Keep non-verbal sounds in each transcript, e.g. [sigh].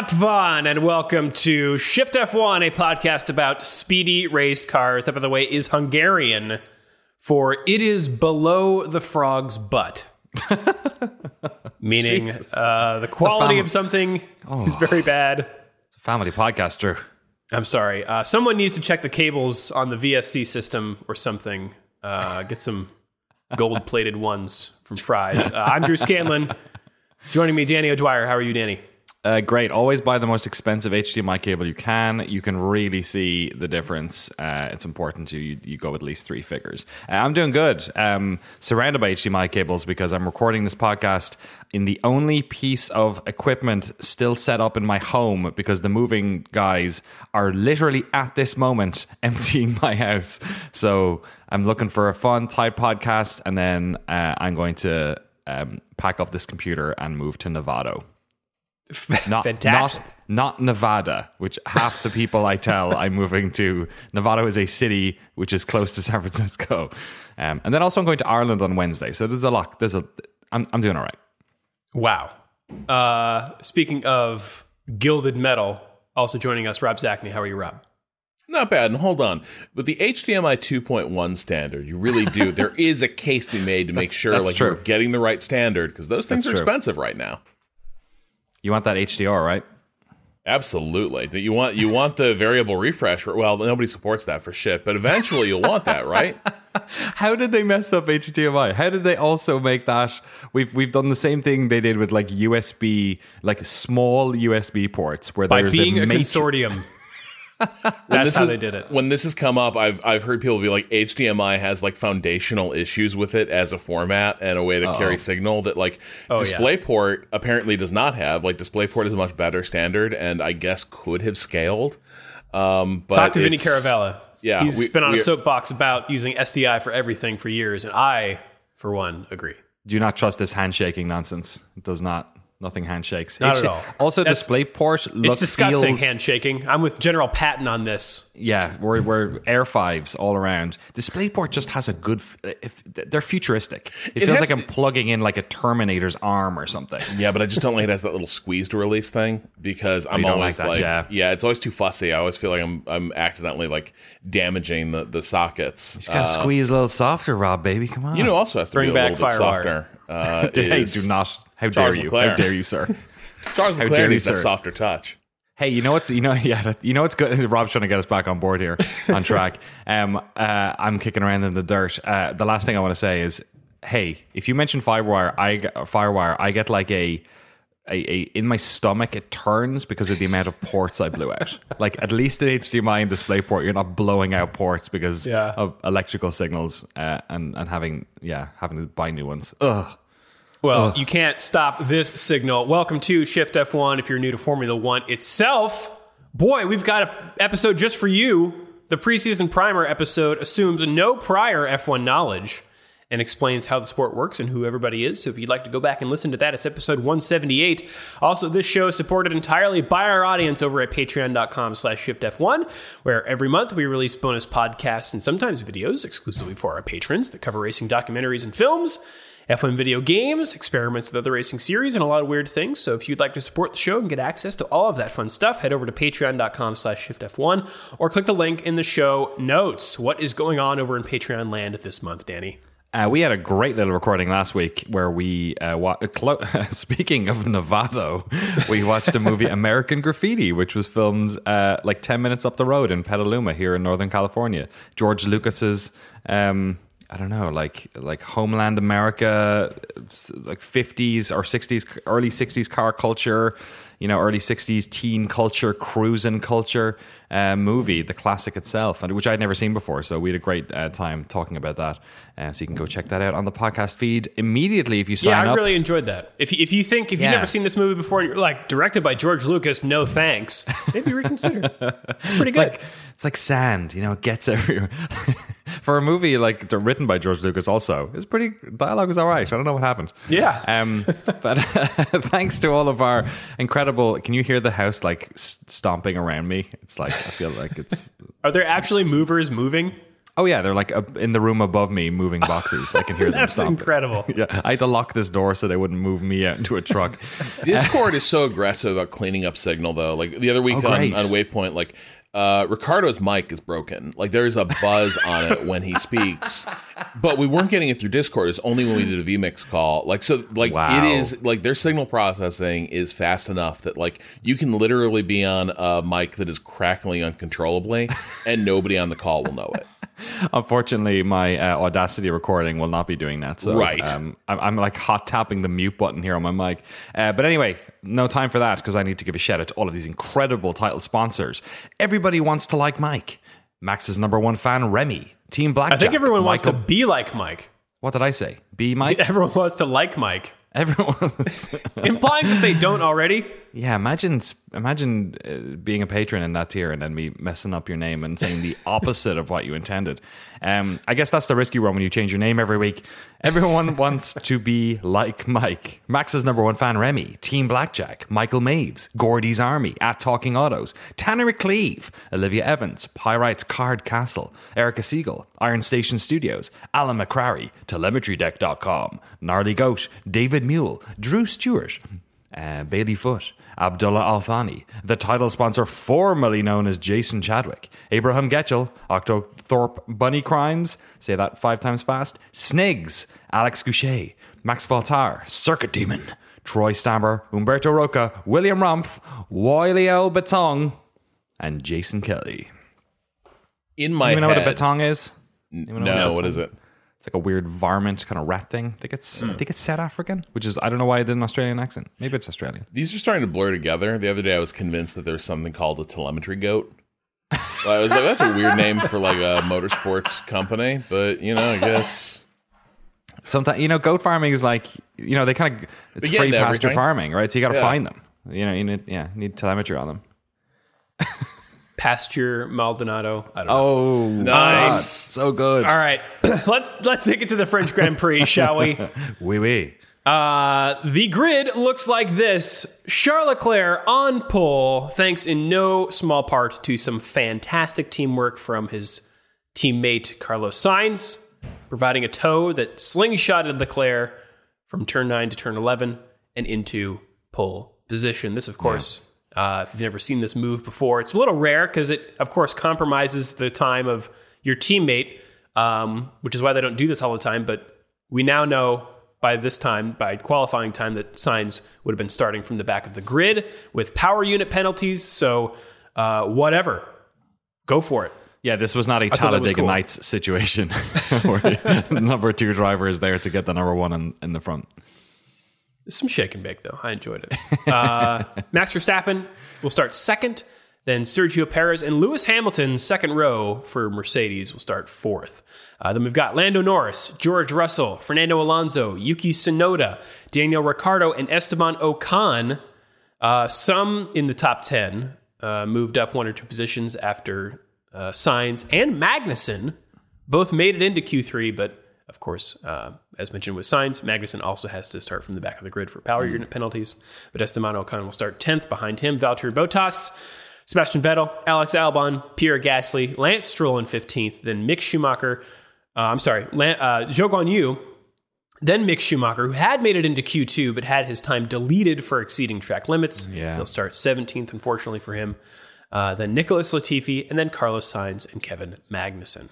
Feneka Alatvan, and welcome to Shift F1, a podcast about speedy race cars. That, by the way, is Hungarian for it is below the frog's butt. [laughs] Meaning uh, the quality fam- of something is very bad. It's a family podcast, Drew. I'm sorry. Uh, someone needs to check the cables on the VSC system or something. Uh, get some gold plated ones from Fry's. Uh, I'm Drew Scanlon. Joining me, Danny O'Dwyer. How are you, Danny? Uh, great. Always buy the most expensive HDMI cable you can. You can really see the difference. Uh, it's important to you, you go at least three figures. Uh, I'm doing good. Um, surrounded by HDMI cables because I'm recording this podcast in the only piece of equipment still set up in my home because the moving guys are literally at this moment [laughs] emptying my house. So I'm looking for a fun, tight podcast, and then uh, I'm going to um, pack up this computer and move to Novato. Not, Fantastic. Not, not Nevada, which half the people I tell [laughs] I'm moving to. Nevada is a city which is close to San Francisco. Um, and then also I'm going to Ireland on Wednesday. So there's a lot. There's a. I'm, I'm doing all right. Wow. Uh, speaking of gilded metal, also joining us, Rob Zacny. How are you, Rob? Not bad. And hold on, with the HDMI 2.1 standard, you really do. there [laughs] is a case to be made to make sure That's like true. you're getting the right standard because those things That's are true. expensive right now. You want that HDR, right? Absolutely. That You want you want the variable refresh. Well, nobody supports that for shit, but eventually you'll want that, right? [laughs] How did they mess up HDMI? How did they also make that? We've we've done the same thing they did with like USB, like small USB ports, where By there's being a, a, matri- consortium. When That's this how is- they did it. When this has come up, I've I've heard people be like HDMI has like foundational issues with it as a format and a way to carry signal that like Oh, yeah. DisplayPort apparently does not have. Like DisplayPort is a much better standard and I guess could have scaled. Um, but Talk to Vinny it's- Caravella. Yeah, He's we- been on a soapbox about using SDI for everything for years, and I, for one, agree. Do not trust this handshaking nonsense. It does not. Nothing handshakes. Not HD at all. Also, That's- DisplayPort look It's disgusting feels, handshaking. I'm with General Patton on this. Yeah, we're, we're Air Fives all around. DisplayPort just has a good. If, they're futuristic. It, feels has- like I'm plugging in like a Terminator's arm or something. [laughs] Yeah, but I just don't like it has that little squeeze to release thing because I'm you don't always like like, that, yeah. yeah. it's always too fussy. I always feel like I'm I'm accidentally like damaging the the sockets. Just gotta squeeze a little softer, Rob, baby. Come on. Uh, You know, also has to Bring be a back little bit softer. [laughs] Uh, hey, do not. How Charles dare you? Leclerc. How dare you, sir? [laughs] Charles How Leclerc dare you, needs that sir. softer touch. Hey, you know what's you know [laughs] yeah you know what's good. [laughs] Rob's trying to get us back on board here on track. Um, uh, I'm kicking around in the dirt. Uh, the last thing I want to say is, hey, if you mention Firewire, I get, Firewire, I get like a, a a in my stomach. It turns because of the amount of ports I blew out. like at least in HDMI and DisplayPort, you're not blowing out ports because Yeah. of electrical signals uh, and and having yeah having to buy new ones. Ugh. Well, you can't stop this signal. Welcome to Shift F1 if you're new to Formula One itself. Boy, we've got an episode just for you. The preseason primer episode assumes no prior F1 knowledge and explains how the sport works and who everybody is. So if you'd like to go back and listen to that, it's episode 178. Also, this show is supported entirely by our audience over at patreon.com slash shiftf1, where every month we release bonus podcasts and sometimes videos exclusively for our patrons that cover racing documentaries and films. F1 video games, experiments with other racing series, and a lot of weird things. So if you'd like to support the show and get access to all of that fun stuff, head over to patreon.com slash shiftf1 or click the link in the show notes. What is going on over in Patreon land this month, Danny? Uh, we had a great little recording last week where we, uh, wa- [laughs] clo- [laughs] speaking of Novato, we watched a movie, [laughs] American Graffiti, which was filmed uh, like 10 minutes up the road in Petaluma here in Northern California. George Lucas's, um, I don't know, like like Homeland America, like 50s or 60s, early 60s car culture, you know, early 60s teen culture, cruising culture uh, movie, the classic itself, and which I'd never seen before. So we had a great uh, time talking about that. Uh, so you can go check that out on the podcast feed immediately if you sign Yeah, I up. really enjoyed that. If, if you think, if you've never seen this movie before you're like, directed by George Lucas, no thanks, maybe reconsider. it's pretty [laughs] it's good. like it's like sand, you know, it gets [laughs] everywhere. For a movie like written by George Lucas, also, it's pretty dialogue is all right. I don't know what happened. Yeah. Um, but [laughs] thanks to all of our incredible. Can you hear the house like stomping around me? It's like I feel like it's [laughs] Are there actually movers moving? Oh yeah, they're like uh, in the room above me, moving boxes. I can hear [laughs] them. That's stomping. incredible. [laughs] Yeah, I had to lock this door so they wouldn't move me out into a truck. Discord is so aggressive about cleaning up signal though. Like the other week Oh, on, great. on Waypoint, like uh, Ricardo's mic is broken. Like there's a buzz on it when he speaks, but we weren't getting it through Discord. It's only when we did a vMix call. Like so, like Wow. it is like their signal processing is fast enough that like you can literally be on a mic that is crackling uncontrollably, and nobody on the call will know it. Unfortunately, my uh, Audacity recording will not be doing that. So, Right. um, I'm, I'm like hot tapping the mute button here on my mic. Uh, but anyway, no time for that because I need to give a shout out to all of these incredible title sponsors. Everybody wants to like Mike. Max's number one fan, Remy. Team Blackjack. I think everyone wants to be like Mike. What did I say? Be Mike? [laughs] Everyone wants to like Mike, Everyone. [laughs] implying that they don't already. Yeah, imagine imagine uh, being a patron in that tier and then me messing up your name and saying the [laughs] opposite of what you intended. Um, I guess that's the risky one when you change your name every week. Everyone [laughs] wants to be like Mike. Max's number one fan, Remy, Team Blackjack, Michael Maves, Gordy's Army, at Talking Autos, Tanner Cleave, Olivia Evans, Pyrites Card Castle, Erica Siegel, Iron Station Studios, Alan McCrary, TelemetryDeck.com, Gnarly Goat, David Mule, Drew Stewart, uh, Bailey Foot, Abdullah Althani, the title sponsor formerly known as Jason Chadwick, Abraham Getchell, Octothorpe Bunny Crimes, say that five times fast, Snigs, Alex Goucher, Max Voltaire, Circuit Demon, Troy Stammer, Umberto Roca, William Rumpf, Wiley L. Betong, and Jason Kelly. In my You know head, what a batong is? Anyone know no, what betong it? It's like a weird varmint kind of rat thing. I think it's I think it's South African, which is I don't know why I did an Australian accent. Maybe it's Australian. These are starting to blur together. The other day, I was convinced that there's something called a telemetry goat. I was like, that's a weird name for like a motorsports company, but you know, I guess Sometimes you know, goat farming is like you know they kind of it's free pasture everything. farming, right? So you got to Yeah. find them. You know, you need yeah, you need telemetry on them. [laughs] Pasture Maldonado. I don't know. Oh, Nice. so good. All right, [clears throat] let's let's take it to the French Grand Prix, [laughs] shall we? Oui, oui. Uh, the grid looks like this. Charles Leclerc on pole, thanks in no small part to some fantastic teamwork from his teammate Carlos Sainz, providing a tow that slingshotted Leclerc from turn 9 to turn 11 and into pole position. This, of course, uh, if you've never seen this move before, it's a little rare because it, of course, compromises the time of your teammate, um, which is why they don't do this all the time. But we now know by this time, by qualifying time, that Sainz would have been starting from the back of the grid with power unit penalties. So, uh, whatever, go for it. Yeah, this was not a Talladega cool. Nights situation [laughs] where the [laughs] number two driver is there to get the number one in, in the front. Some shake and bake, though. I enjoyed it. Uh, [laughs] Max Verstappen will start second. Then Sergio Perez and Lewis Hamilton, second row for Mercedes, will start fourth. Uh, then we've got Lando Norris, George Russell, Fernando Alonso, Yuki Tsunoda, Daniel Ricciardo, and Esteban Ocon. Uh, some in the top 10 uh, moved up one or two positions after uh, Sainz and Magnussen both made it into Q3, but of course, uh, as mentioned with Sainz, Magnussen also has to start from the back of the grid for power unit penalties. But Esteban Ocon will start 10th behind him. Valtteri Bottas, Sebastian Vettel, Alex Albon, Pierre Gasly, Lance Stroll in 15th, then Mick Schumacher. Uh, I'm sorry, Lan- uh, Zhou Guan Yu, then Mick Schumacher, who had made it into Q2 but had his time deleted for exceeding track limits. Yeah. He'll start 17th, unfortunately for him. Uh, then Nicholas Latifi, and then Carlos Sainz and Kevin Magnussen.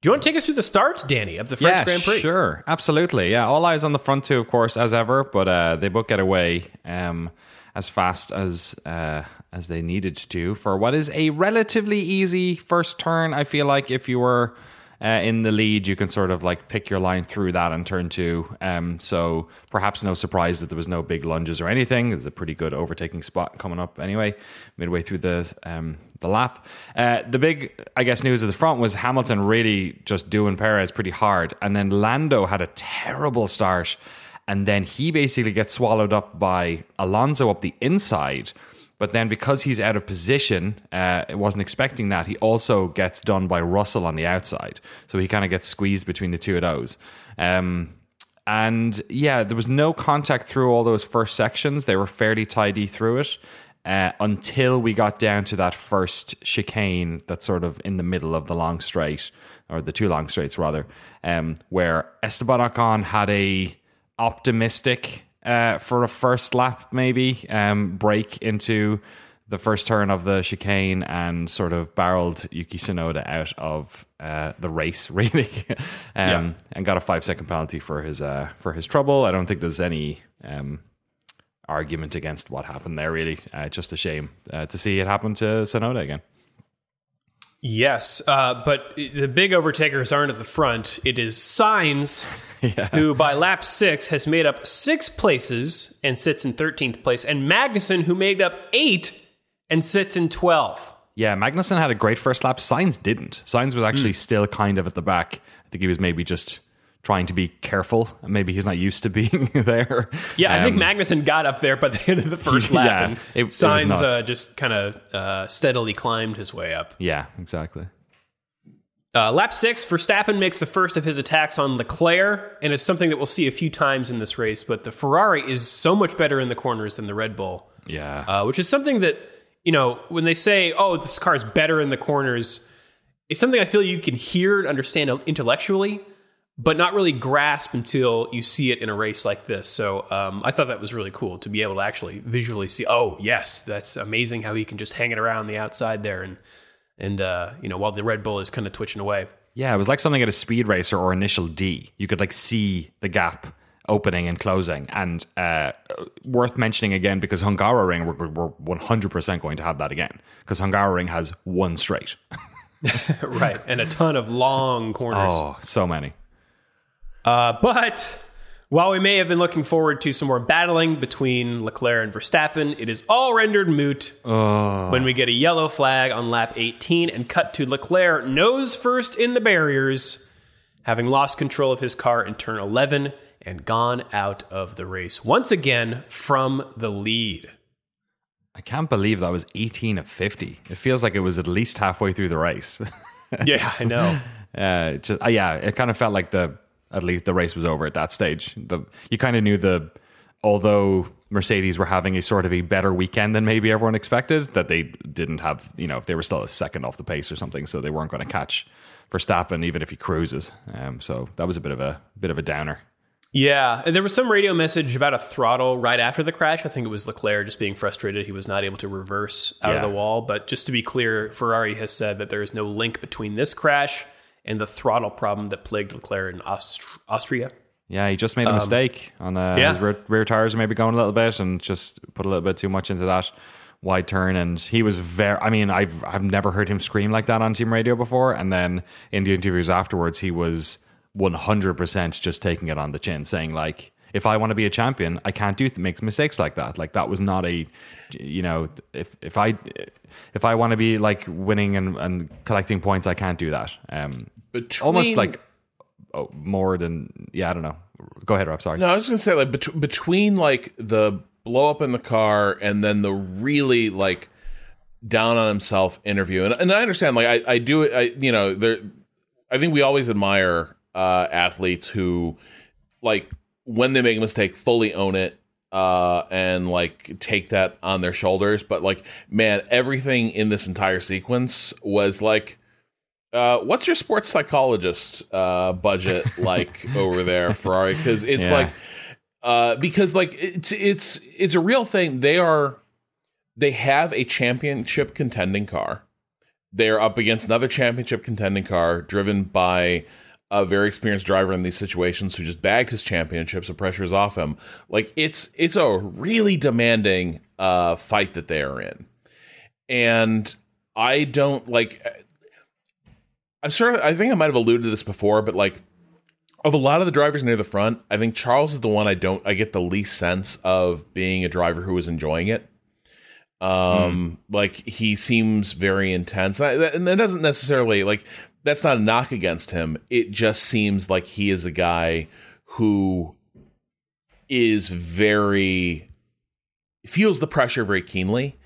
Do you want to take us through the start, Danny, of the French yeah, Grand Prix? sure, absolutely. Yeah, all eyes on the front two, of course, as ever. But uh, they both get away um, as fast as uh, as they needed to for what is a relatively easy first turn. I feel like if you were uh, in the lead, you can sort of like pick your line through that and turn two. Um, so perhaps no surprise that there was no big lunges or anything. There's a pretty good overtaking spot coming up anyway, midway through the um, the lap. Uh, the big, I guess, news at the front was Hamilton really just doing Perez pretty hard, and then Lando had a terrible start, and then he basically gets swallowed up by Alonso up the inside. But then, because he's out of position, uh, wasn't expecting that. He also gets done by Russell on the outside, so he kind of gets squeezed between the two of those. Um, and yeah, there was no contact through all those first sections. They were fairly tidy through it. uh, until we got down to that first chicane that's sort of in the middle of the long straight, or the two long straights rather, um, where Esteban Ocon had a optimistic uh, for a first lap maybe um, break into the first turn of the chicane and sort of barreled Yuki Tsunoda out of uh, the race, [laughs] really, um, Yeah. and got a five second penalty for his uh, for his trouble. I don't think there's any um, argument against what happened there. Really, uh, just a shame uh, to see it happen to Tsunoda again. Yes, uh, but the big overtakers aren't at the front. It is Sainz, [laughs] who by lap six has made up six places and sits in 13th place, and Magnussen, who made up eight and sits in 12th. Yeah, Magnussen had a great first lap. Sainz didn't. Sainz was actually still kind of at the back. I think he was maybe just trying to be careful. Maybe he's not used to being [laughs] there. Yeah, I think Um, Magnussen got up there by [laughs] the end of the first [laughs] Yeah, lap, and it- it Sainz nuts. uh, just kind of uh, steadily climbed his way up. Yeah, exactly. Uh, lap six, Verstappen makes the first of his attacks on Leclerc, and it's something that we'll see a few times in this race. But the Ferrari is so much better in the corners than the Red Bull, Yeah. uh, which is something that you know when they say, "Oh, this car is better in the corners," it's something I feel you can hear and understand intellectually, but not really grasp until you see it in a race like this. So um, I thought that was really cool to be able to actually visually see. Oh, yes, that's amazing how he can just hang it around the outside there and and uh, you know while the Red Bull is kind of twitching away. Yeah, it was like something at a speed racer or initial D. You could like see the gap opening and closing. And uh, worth mentioning again because Hungaroring we're, we're 100% going to have that again because Hungaroring has one straight. [laughs] right, and a ton of long corners. Oh, so many. Uh, but while we may have been looking forward to some more battling between Leclerc and Verstappen, it is all rendered moot when we get a yellow flag on lap 18 and cut to Leclerc nose first in the barriers, having lost control of his car in turn 11 and gone out of the race once again from the lead. I can't believe that was 18 of 50. It feels like it was at least halfway through the race. [laughs] Yeah, I know. [laughs] uh, just uh, yeah, it kind of felt like the at least the race was over at that stage. The you kind of knew the although Mercedes were having a sort of a better weekend than maybe everyone expected, that they didn't have you know if they were still a second off the pace or something, so they weren't going to catch Verstappen even if he cruises. Um, so that was a bit of a bit of a downer. Yeah, and there was some radio message about a throttle right after the crash. I think it was Leclerc just being frustrated he was not able to reverse out Yeah. of the wall. But just to be clear, Ferrari has said that there is no link between this crash and the throttle problem that plagued Leclerc in Aust- Austria. Yeah, he just made a mistake on uh, yeah. his rear, rear tires, maybe going a little bit, and just put a little bit too much into that wide turn. And he was very. I mean, I've I've never heard him scream like that on team radio before. And then in the interviews afterwards, he was one hundred percent just taking it on the chin, saying like, "If I want to be a champion, I can't do th- make mistakes like that. Like that was not a, you know, if if I if I want to be like winning and, and collecting points, I can't do that. Um, Between- almost like." Oh, more than yeah, I don't know. Go ahead, Rob. Sorry. No, I was gonna say like bet- between like the blow up in the car and then the really like down on himself interview, and, and I understand like I, I do it. I you know there, I think we always admire uh, athletes who like when they make a mistake fully own it uh and like take that on their shoulders but like man everything in this entire sequence was like uh, what's your sports psychologist uh, budget [laughs] like over there, Ferrari? Because it's Yeah. like, uh, because like it's it's it's a real thing. They are they have a championship contending car. They're up against another championship contending car driven by a very experienced driver in these situations who just bagged his championship, so pressure is off him. Like it's it's a really demanding uh, fight that they are in, and I don't like. I'm of. I think I might have alluded to this before, but like, of a lot of the drivers near the front, I think Charles is the one I don't. I get the least sense of being a driver who is enjoying it. Um, like he seems very intense, and I- that- and that doesn't necessarily like. That's not a knock against him. It just seems like he is a guy who is very feels the pressure very keenly.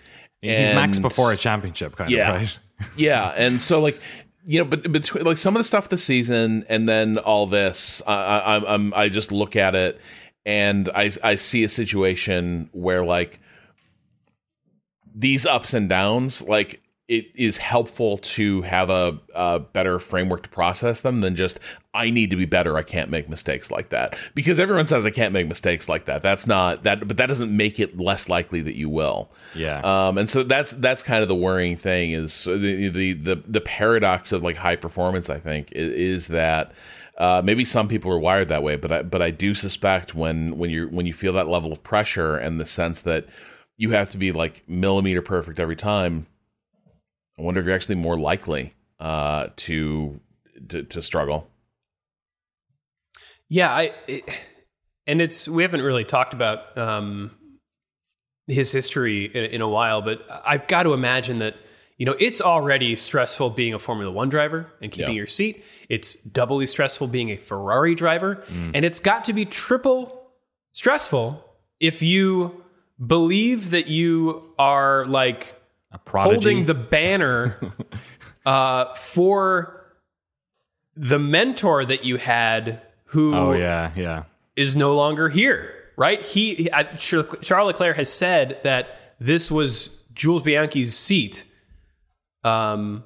He's max before a championship, kind Yeah. of, right? yeah, and so like you know, but between like some of the stuff this season and then all this, I, I, I'm- I just look at it and I I see a situation where like these ups and downs, like it is helpful to have a, a, better framework to process them than just I need to be better. I can't make mistakes like that because everyone says I can't make mistakes like that. That's not that, but that doesn't make it less likely that you will. Yeah. Um, and so that's that's kind of the worrying thing is the the the, the paradox of like high performance. I think is, is that. Uh, maybe some people are wired that way, but I, but I do suspect when when you when you feel that level of pressure and the sense that you have to be like millimeter perfect every time, I wonder if you're actually more likely uh, to, to, to struggle. Yeah, I it, and it's we haven't really talked about um, his history in, in, a while, but I've got to imagine that you know it's already stressful being a Formula One driver and keeping yeah. your seat. It's doubly stressful being a Ferrari driver, mm. and it's got to be triple stressful if you believe that you are like holding the banner [laughs] uh, for the mentor that you had who oh yeah yeah. is no longer here right? He charles leclerc has said that this was jules bianchi's seat um,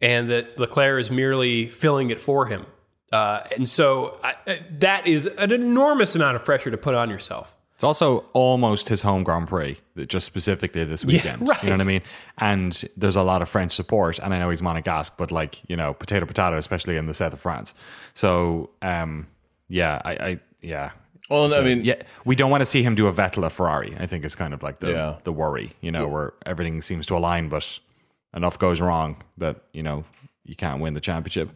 and that leclerc is merely filling it for him. Uh, and so I, that is an enormous amount of pressure to put on yourself it's also almost his home Grand Prix, just specifically this weekend. Yeah, right. You know what I mean? And there's a lot of French support, and I know he's Monegasque, but like you know, potato potato, especially in the south of France. So, um, yeah, I, I yeah. Well, I mean, yeah, we don't want to see him do a Vettel a Ferrari. I think it's kind of like the yeah. the worry, you know, where everything seems to align, but enough goes wrong that you know you can't win the championship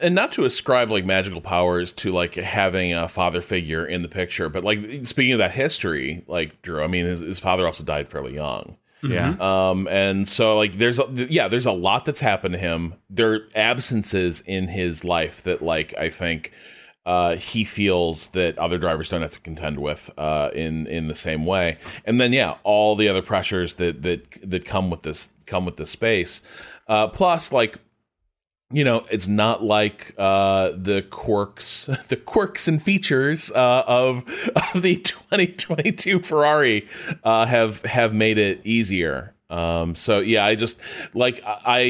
and not to ascribe like magical powers to like having a father figure in the picture, but like speaking of that history, like Drew, I mean, his, his father also died fairly young. Yeah. Um, and so like there's a, yeah, there's a lot that's happened to him. There are absences in his life that like I think uh, he feels that other drivers don't have to contend with uh, in in the same way. And then yeah, all the other pressures that that that come with this come with this space. Uh, plus like you know, it's not like uh, the quirks, [laughs] the quirks and features uh, of [laughs] of the 2022 Ferrari uh, have have made it easier. Um, so yeah, I just like I,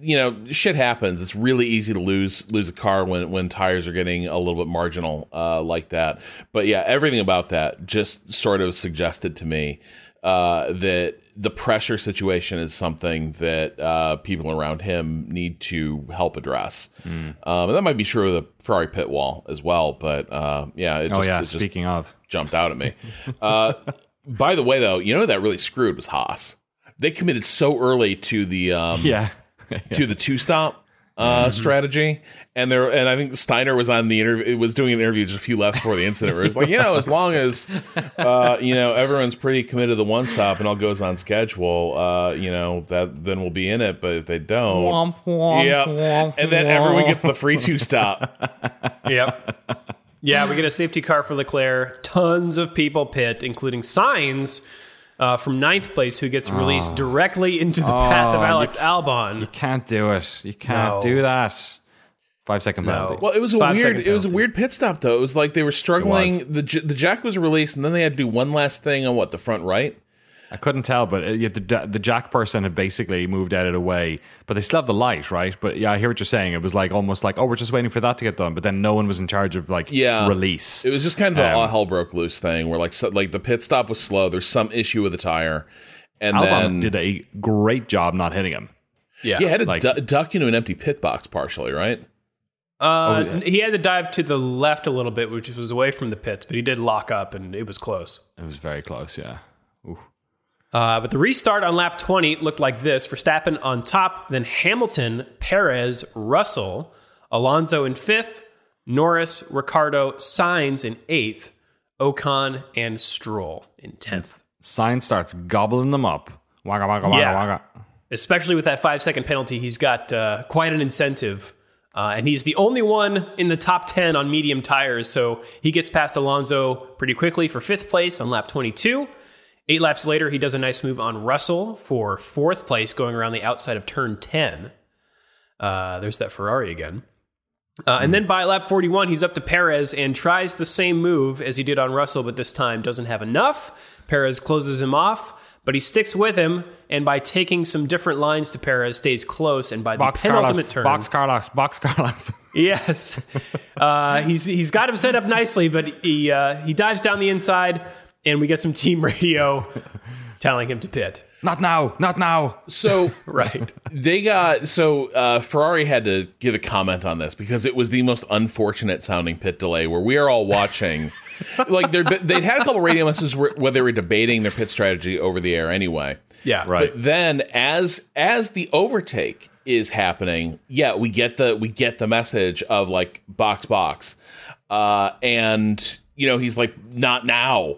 you know, shit happens. It's really easy to lose lose a car when when tires are getting a little bit marginal uh, like that. But yeah, everything about that just sort of suggested to me uh, that the pressure situation is something that uh, people around him need to help address. Mm. Um, and that might be true of the Ferrari pit wall as well. But uh, yeah, it oh, just, oh yeah. It Speaking of, jumped out at me. [laughs] uh, by the way, though, you know that really screwed was Haas. They committed so early to the um, [laughs] yeah. to the two stop uh, mm-hmm. strategy. And there, and I think Steiner was on the interview, was doing an interview just a few laps before the incident, where it's like, you know, as long as uh, you know everyone's pretty committed to the one stop and all goes on schedule, uh, you know, that then we'll be in it. But if they don't, womp, womp, yeah, womp, and then everyone gets the free two stop. [laughs] yep. Yeah, we get a safety car for Leclerc. Tons of people pit, including Sainz uh, from ninth place who gets released oh. directly into the oh, path of Alex you, Albon. You can't do it. You can't no. do that. Five second penalty. No. Well, it was a Five weird. It was a weird pit stop though. It was like they were struggling. The the jack was released, and then they had to do one last thing on what the front right. I couldn't tell, but uh, the the jack person had basically moved out of the way, but they still have the light, right? But yeah, I hear what you're saying. It was like almost like, oh, we're just waiting for that to get done, but then no one was in charge of like yeah. release. It was just kind of um, all hell broke loose thing where like so, like the pit stop was slow. There's some issue with the tire, and Albon then did a great job not hitting him. Yeah, yeah, had to like, du- duck into an empty pit box partially, right? Uh, oh, yeah. he had to dive to the left a little bit, which was away from the pits, but he did lock up, and it was close. It was very close, yeah. Uh, but the restart on lap 20 looked like this Verstappen on top, then Hamilton, Perez, Russell, Alonso in fifth, Norris, Ricciardo, Sainz in eighth, Ocon, and Stroll in 10th. Sainz starts gobbling them up. Wagga, wagga, wagga, yeah. wagga. Especially with that five second penalty, he's got uh, quite an incentive. Uh, and he's the only one in the top 10 on medium tires. So he gets past Alonso pretty quickly for fifth place on lap 22. Eight laps later, he does a nice move on Russell for fourth place, going around the outside of turn 10. Uh, there's that Ferrari again. Uh, and then by lap 41, he's up to Perez and tries the same move as he did on Russell, but this time doesn't have enough. Perez closes him off, but he sticks with him, and by taking some different lines to Perez, stays close, and by the Box Carlos, penultimate turn, box Carlos, box Carlos. [laughs] yes, uh, he's he's got him set up nicely, but he uh, he dives down the inside, and we get some team radio [laughs] telling him to pit. not now, not now. So [laughs] Right. they got so uh, Ferrari had to give a comment on this because it was the most unfortunate sounding pit delay where we are all watching. [laughs] like they're- they'd had a couple radio messages where, where they were debating their pit strategy over the air anyway. Yeah. Right. But then as as the overtake is happening, yeah, we get the we get the message of like box box. Uh and you know, he's like not now.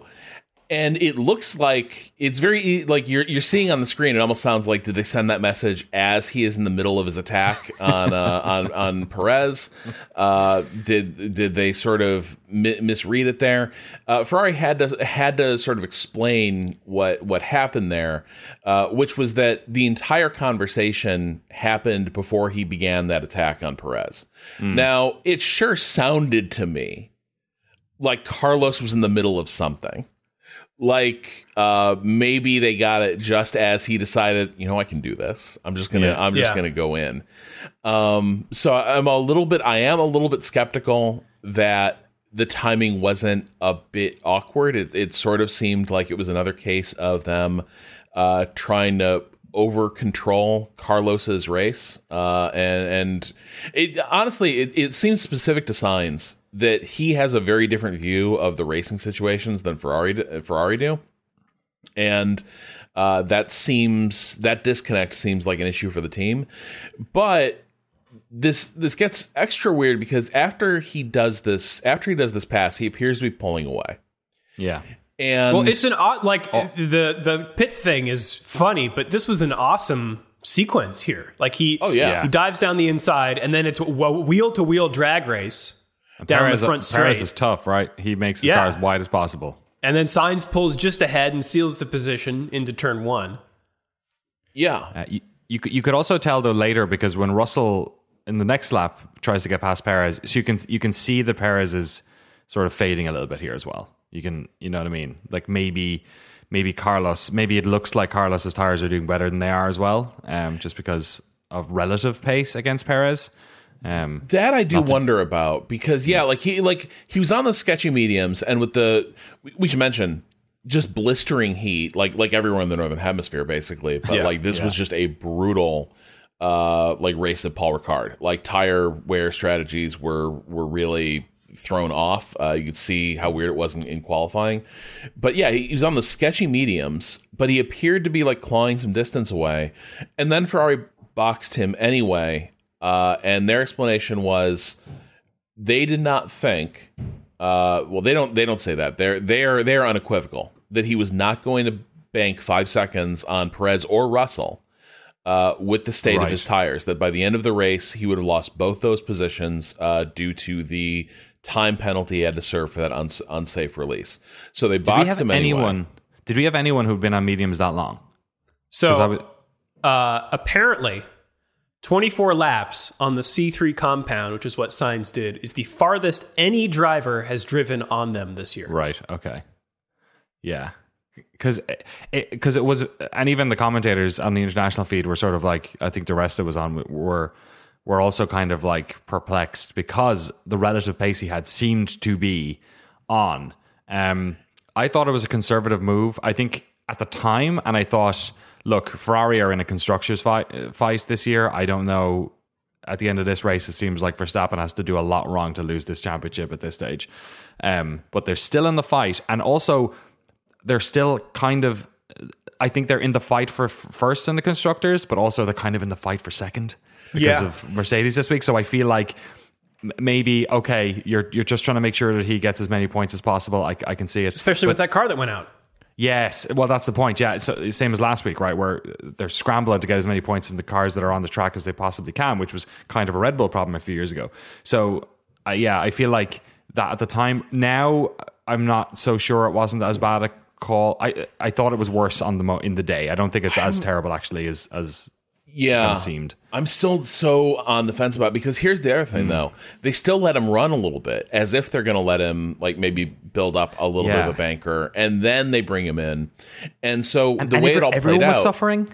And it looks like it's very like you're you're seeing on the screen. It almost sounds like did they send that message as he is in the middle of his attack [laughs] on uh, on on Perez? Uh, did did they sort of mi- misread it there? Uh, Ferrari had to had to sort of explain what what happened there, uh, which was that the entire conversation happened before he began that attack on Perez. Now it sure sounded to me like Carlos was in the middle of something like uh maybe they got it just as he decided you know i can do this i'm just gonna Yeah. i'm just Yeah. gonna go in um so i'm a little bit i am a little bit skeptical that the timing wasn't a bit awkward it, it sort of seemed like it was another case of them uh trying to over control carlos's race uh and and it honestly it, it seems specific to Sainz that he has a very different view of the racing situations than Ferrari Ferrari do, and uh, that seems that disconnect seems like an issue for the team. But this this gets extra weird because after he does this after he does this pass, he appears to be pulling away, Yeah. and Well, it's an odd like the the pit thing is funny, but this was an awesome sequence here. Like he, Oh, yeah. he dives down the inside, and then it's wheel to wheel drag race down Perez, the front straight, Perez is tough, right? He makes his Yeah. car as wide as possible. and then Sainz pulls just ahead and seals the position into turn one. yeah. Uh, you, you could you could also tell though later because when Russell in the next lap tries to get past Perez, so you can you can see that Perez is sort of fading a little bit here as well. You can you know what I mean? Like maybe maybe Carlos, maybe it looks like Carlos's tires are doing better than they are as well, um, just because of relative pace against Perez. Um, That I do wonder about because yeah, like he like he was on the sketchy mediums and with the we- should mention just blistering heat like like everyone in the northern hemisphere basically, but Yeah, like this was just a brutal uh like race of Paul Ricard. Like tire wear strategies were were really thrown off. Uh, you could see how weird it was in, in qualifying. But yeah, he, he was on the sketchy mediums, but he appeared to be like clawing some distance away. And then Ferrari boxed him anyway. Uh, and their explanation was they did not think uh, well they don't they don't say that they're they're they're unequivocal that he was not going to bank five seconds on Perez or Russell uh, with the state of his tires that by the end of the race he would have lost both those positions uh, due to the time penalty he had to serve for that uns- unsafe release so they did we boxed have him anyway. anyone? Did we have anyone who'd been on mediums that long? So was- uh, apparently, 24 laps on the C3 compound, which is what Sainz did, is the farthest any driver has driven on them this year. Right. Okay. Yeah. Because it, because it was, and even the commentators on the international feed were sort of like, I think the rest of was on were were also kind of like perplexed because the relative pace he had seemed to be on. Um, I thought it was a conservative move. I think at the time, and I thought, look, Ferrari are in a constructors fight fight this year. I don't know at the end of this race, it seems like Verstappen has to do a lot wrong to lose this championship at this stage. Um, but they're still in the fight, and also they're still kind of. I think they're in the fight for first in the constructors, but also they're kind of in the fight for second because Yeah. of Mercedes this week. So I feel like maybe okay, you're you're just trying to make sure that he gets as many points as possible. I, I can see it, Especially with that car that went out. Yes, well, that's the point. Yeah, so same as last week, right? Where they're scrambling to get as many points from the cars that are on the track as they possibly can, which was kind of a Red Bull problem a few years ago. So, uh, yeah, I feel like that at the time. Now, I'm not so sure it wasn't as bad a call. I I thought it was worse on the mo- in the day. I don't think it's as terrible actually as as Yeah, Kinda seemed. I'm still so on the fence about it because here's the other thing hmm. though. They still let him run a little bit as if they're going to let him like maybe build up a little bit of a banker and then they bring him in. And so the And way it all everyone played was out suffering.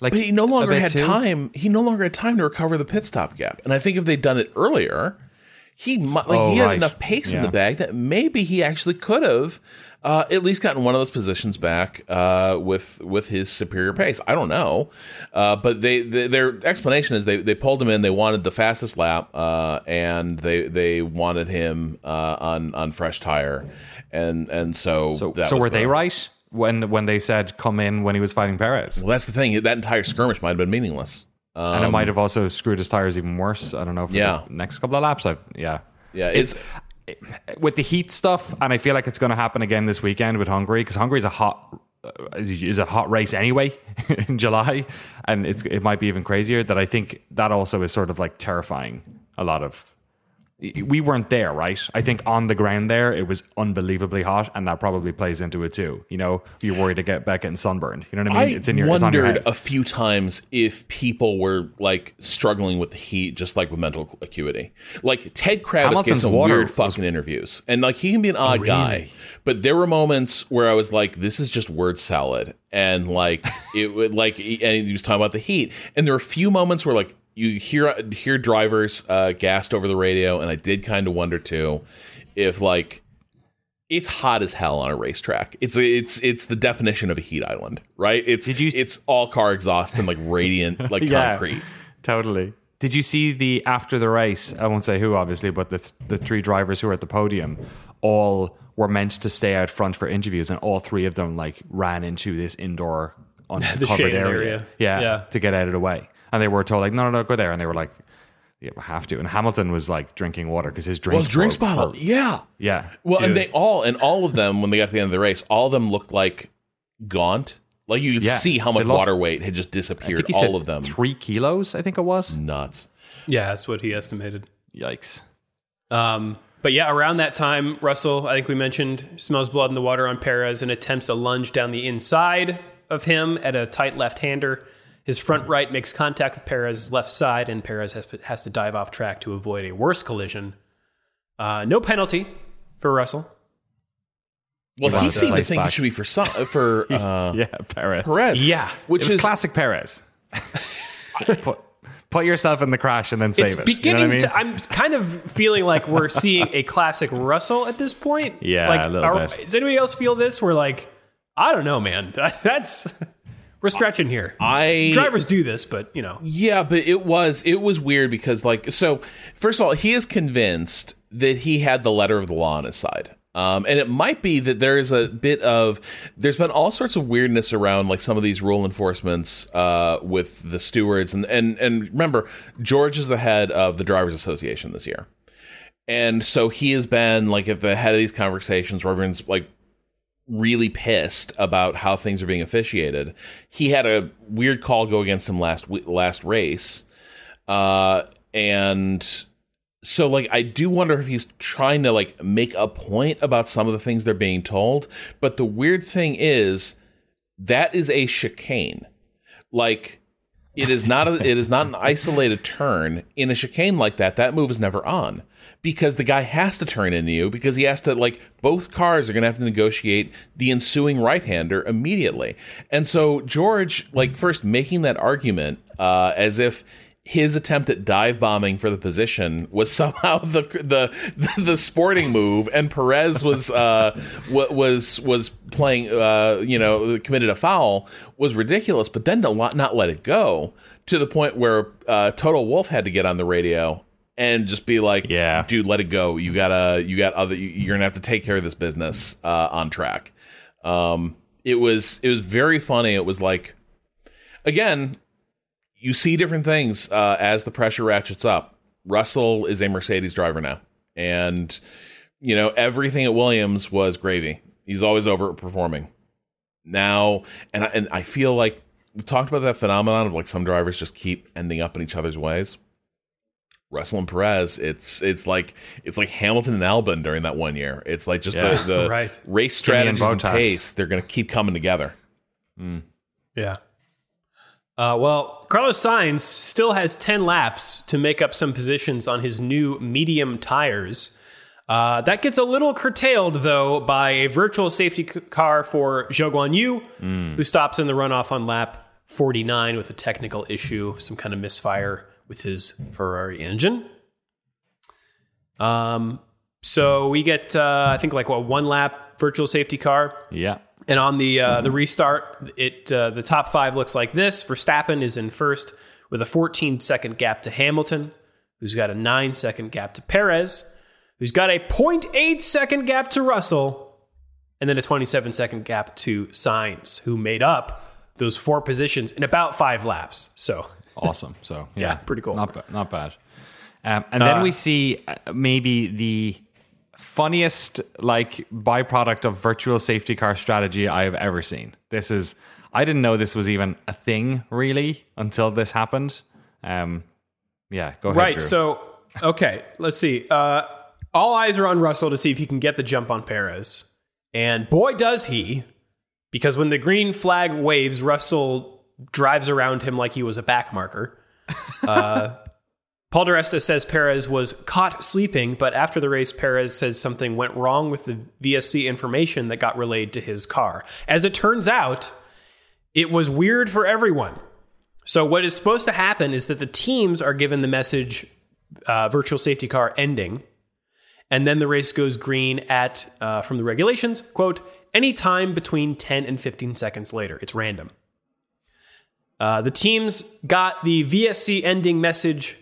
Like, but he no longer had too. time. He no longer had time to recover the pit stop gap. And I think if they'd done it earlier, he might like Oh, he had oh, right. enough pace in the bag that maybe he actually could have uh, at least gotten one of those positions back uh, with with his superior pace. I don't know, uh, but they, they their explanation is they, they pulled him in. They wanted the fastest lap, uh, and they they wanted him uh, on on fresh tire, and and so So, so were they right when when they said come in when he was fighting Perez? Well, that's the thing. That entire skirmish might have been meaningless. and it might have also screwed his tires even worse. I don't know for Yeah. the next couple of laps. I, yeah, Yeah, it's, with the heat stuff, and I feel like it's going to happen again this weekend with Hungary because Hungary is a hot uh, is is a hot race anyway [laughs] in July, and it's it might be even crazier. That I think that also is sort of like terrifying. A lot of we weren't there, right? I think on the ground there it was unbelievably hot, and that probably plays into it too. You know, you're worried to get back getting sunburned. You know what I mean? I it's in your your wondered head. a few times if people were like struggling with the heat, just like with mental acuity. Like Ted Kravitz Hamilton's gave some weird was- fucking interviews, and like he can be an odd guy, but there were moments where I was like, "This is just word salad," and like it would like, and he was talking about the heat, and there were a few moments where like you hear hear drivers uh, gassed over the radio, and I did kind of wonder too if like it's hot as hell on a racetrack. It's it's it's the definition of a heat island, right? It's Did you- it's all car exhaust and like radiant [laughs] like Yeah. concrete. Totally. Did you see the after the race? I won't say who, obviously, but the the three drivers who were at the podium all were meant to stay out front for interviews, and all three of them like ran into this indoor [laughs] uncovered shaded area, area. Yeah, Yeah. to get out of the way. And they were told like, no, no, no, go there, and they were like, yeah, we have to. And Hamilton was like drinking water because his drink Well, his drinks broke bottle, for- yeah. Yeah. Well, and they all and all of them when they got to the end of the race, all of them looked like gaunt. Like you could Yeah. see how much lost- water weight had just I disappeared. think he said All of them, three kilos. I think it was. nuts. Yeah, that's what he estimated. Yikes. Um, but yeah, around that time, Russell, I think we mentioned, smells blood in the water on Perez and attempts a lunge down the inside of him at a tight left hander. His front right makes contact with Perez's left side, and Perez has, has to dive off track to avoid a worse collision. Uh, no penalty for Russell. Well, wanted he seemed to think back. it should be for some, for [laughs] uh, Yeah, Perez. Perez. Yeah. which it was is classic Perez. [laughs] put, put yourself in the crash and then It's save it. beginning you know what I mean? to. I'm kind of feeling like we're seeing a classic Russell at this point. Yeah, like, a little bit. Does anybody else feel this? We're like, I don't know, man. [laughs] That's we're stretching here. I Drivers do this, but you know, Yeah, but it was it was weird because like so first of all, he is convinced that he had the letter of the law on his side. Um, and it might be that there is a bit of there's been all sorts of weirdness around like some of these rule enforcements uh, with the stewards and and and remember George is the head of the drivers association this year. And so he has been like at the head of these conversations where everyone's like really pissed about how things are being officiated. He had a weird call go against him last last race, uh, and so like I do wonder if he's trying to like make a point about some of the things they're being told. But the weird thing is that is a chicane, like. It is not a, it is not an isolated turn in a chicane like that. That move is never on because the guy has to turn into you because he has to like both cars are going to have to negotiate the ensuing right-hander immediately. And so George like first making that argument uh, as if his attempt at dive bombing for the position was [laughs] somehow the the the sporting move, and Perez was uh, wa- was was playing uh, you know committed a foul was ridiculous. But then to not let it go to the point where uh, Toto Wolff had to get on the radio and just be like, Yeah. dude, let it go. You gotta you got other you- you're gonna have to take care of this business uh, on track." Um, it was it was very funny. It was like again you see different things uh, as the pressure ratchets up. Russell is a Mercedes driver now, and you know everything at Williams was gravy. He's always overperforming. Now, and I, and I feel like we talked about that phenomenon of like some drivers just keep ending up in each other's ways. Russell and Perez, it's it's like it's like Hamilton and Albon during that one year. It's like just Yeah. the, the [laughs] Right. race Kimi and strategies and pace. They're going to keep coming together. yeah. Uh, well, Carlos Sainz still has 10 laps to make up some positions on his new medium tires. Uh, that gets a little curtailed, though, by a virtual safety c- car for Zhou Guan Yu, who stops in the runoff on lap 49 with a technical issue, some kind of misfire with his Ferrari engine. Um, so we get, uh, I think, like what one lap virtual safety car. Yeah. And on the uh, the restart, it uh, the top five looks like this. Verstappen is in first with a 14 second gap to Hamilton, who's got a nine second gap to Perez, who's got a 0.8 second gap to Russell, and then a 27 second gap to Sainz, who made up those four positions in about five laps. So Awesome. So [laughs] yeah, Yeah, pretty cool. Not ba- not bad. Um, and then Uh, we see uh, maybe the funniest like byproduct of virtual safety car strategy I have ever seen. This is I didn't know this was even a thing really until this happened. Um, yeah, go ahead. right. Drew. So okay, let's see. Uh, all eyes are on Russell to see if he can get the jump on Perez, and boy does he! Because when the green flag waves, Russell drives around him like he was a back marker. Uh, [laughs] Paul di Resta says Perez was caught sleeping, but after the race, Perez says something went wrong with the VSC information that got relayed to his car. As it turns out, it was weird for everyone. So, what is supposed to happen is that the teams are given the message uh, virtual safety car ending, and then the race goes green at, uh, from the regulations, quote, any time between 10 and 15 seconds later. It's random. Uh, the teams got the VSC ending message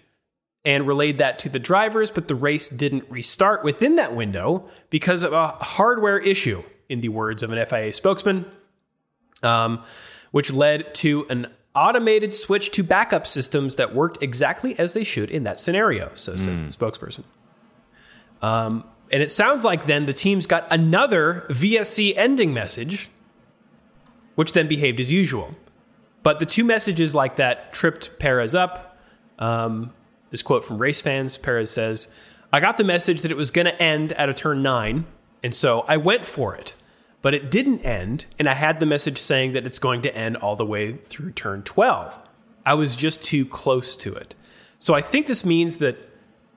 and relayed that to the drivers, but the race didn't restart within that window because of a hardware issue, in the words of an FIA spokesman, um, which led to an automated switch to backup systems that worked exactly as they should in that scenario, so says the spokesperson. Um, and it sounds like then the teams got another VSC ending message, which then behaved as usual. But the two messages like that tripped Perez up. Um, this quote from race fans Perez says, I got the message that it was going to end at a turn nine, and so I went for it. But it didn't end, and I had the message saying that it's going to end all the way through turn 12. I was just too close to it. So I think this means that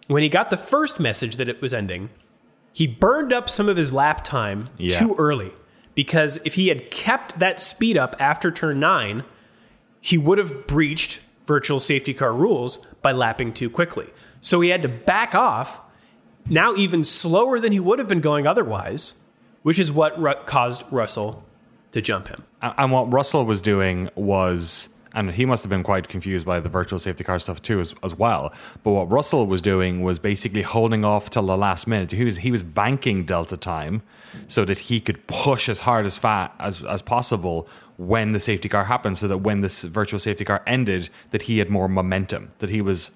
when he got the first message that it was ending, he burned up some of his lap time Yeah. too early. Because if he had kept that speed up after turn nine, he would have breached virtual safety car rules by lapping too quickly. So he had to back off, now even slower than he would have been going otherwise, which is what Ru- caused Russell to jump him. And what Russell was doing was, and he must have been quite confused by the virtual safety car stuff too, as, as well. But what Russell was doing was basically holding off till the last minute. He was he was banking delta time so that he could push as hard as fat as as possible when the safety car happened, so that when this virtual safety car ended, that he had more momentum, that he was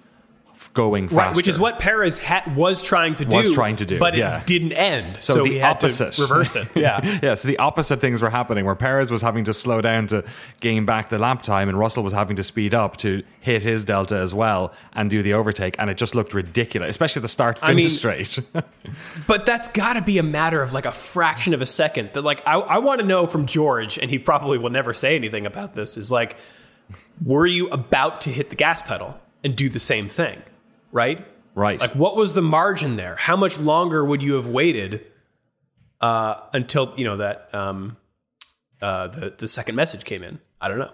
going faster. Right, which is what Perez ha- was trying to do. Was trying to do, but yeah. it didn't end. So, So, the he had to opposite. reverse it. [laughs] Yeah. yeah, so the opposite things were happening where Perez was having to slow down to gain back the lap time and Russell was having to speed up to hit his delta as well and do the overtake and it just looked ridiculous, especially the start finish mean- straight. [laughs] But that's got to be a matter of like a fraction of a second. That like I, I want to know from George, and he probably will never say anything about this. Is like, were you about to hit the gas pedal and do the same thing, right? right. Like, what was the margin there? How much longer would you have waited uh, until you know that um, uh, the the second message came in? I don't know.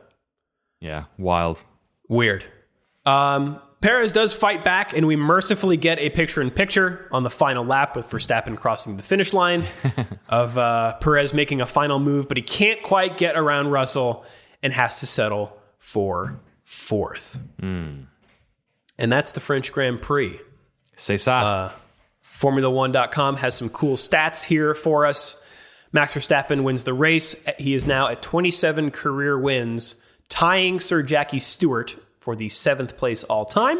yeah, wild. Weird. Um, Perez does fight back, and we mercifully get a picture in picture on the final lap with Verstappen crossing the finish line [laughs] of uh, Perez making a final move, but he can't quite get around Russell and has to settle for fourth. And that's the French Grand Prix. C'est ça. Formula1.com has some cool stats here for us. Max Verstappen wins the race. He is now at 27 career wins, tying Sir Jackie Stewart for the seventh place all time.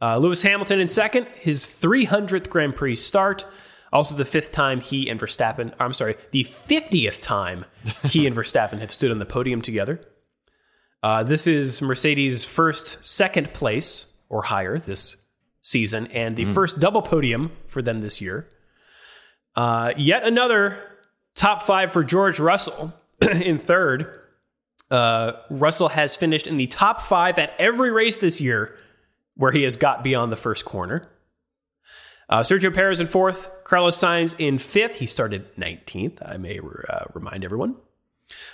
Uh, Lewis Hamilton in second, his 300th Grand Prix start. Also, the fifth time he and Verstappen, I'm sorry, the 50th time he and [laughs] Verstappen have stood on the podium together. Uh, this is Mercedes' first second place or higher this season and the first double podium for them this year. Uh, yet another top five for George Russell [clears throat] in third. Uh, Russell has finished in the top five at every race this year where he has got beyond the first corner. Uh, Sergio Perez in fourth, Carlos Sainz in fifth. He started 19th, I may uh, remind everyone.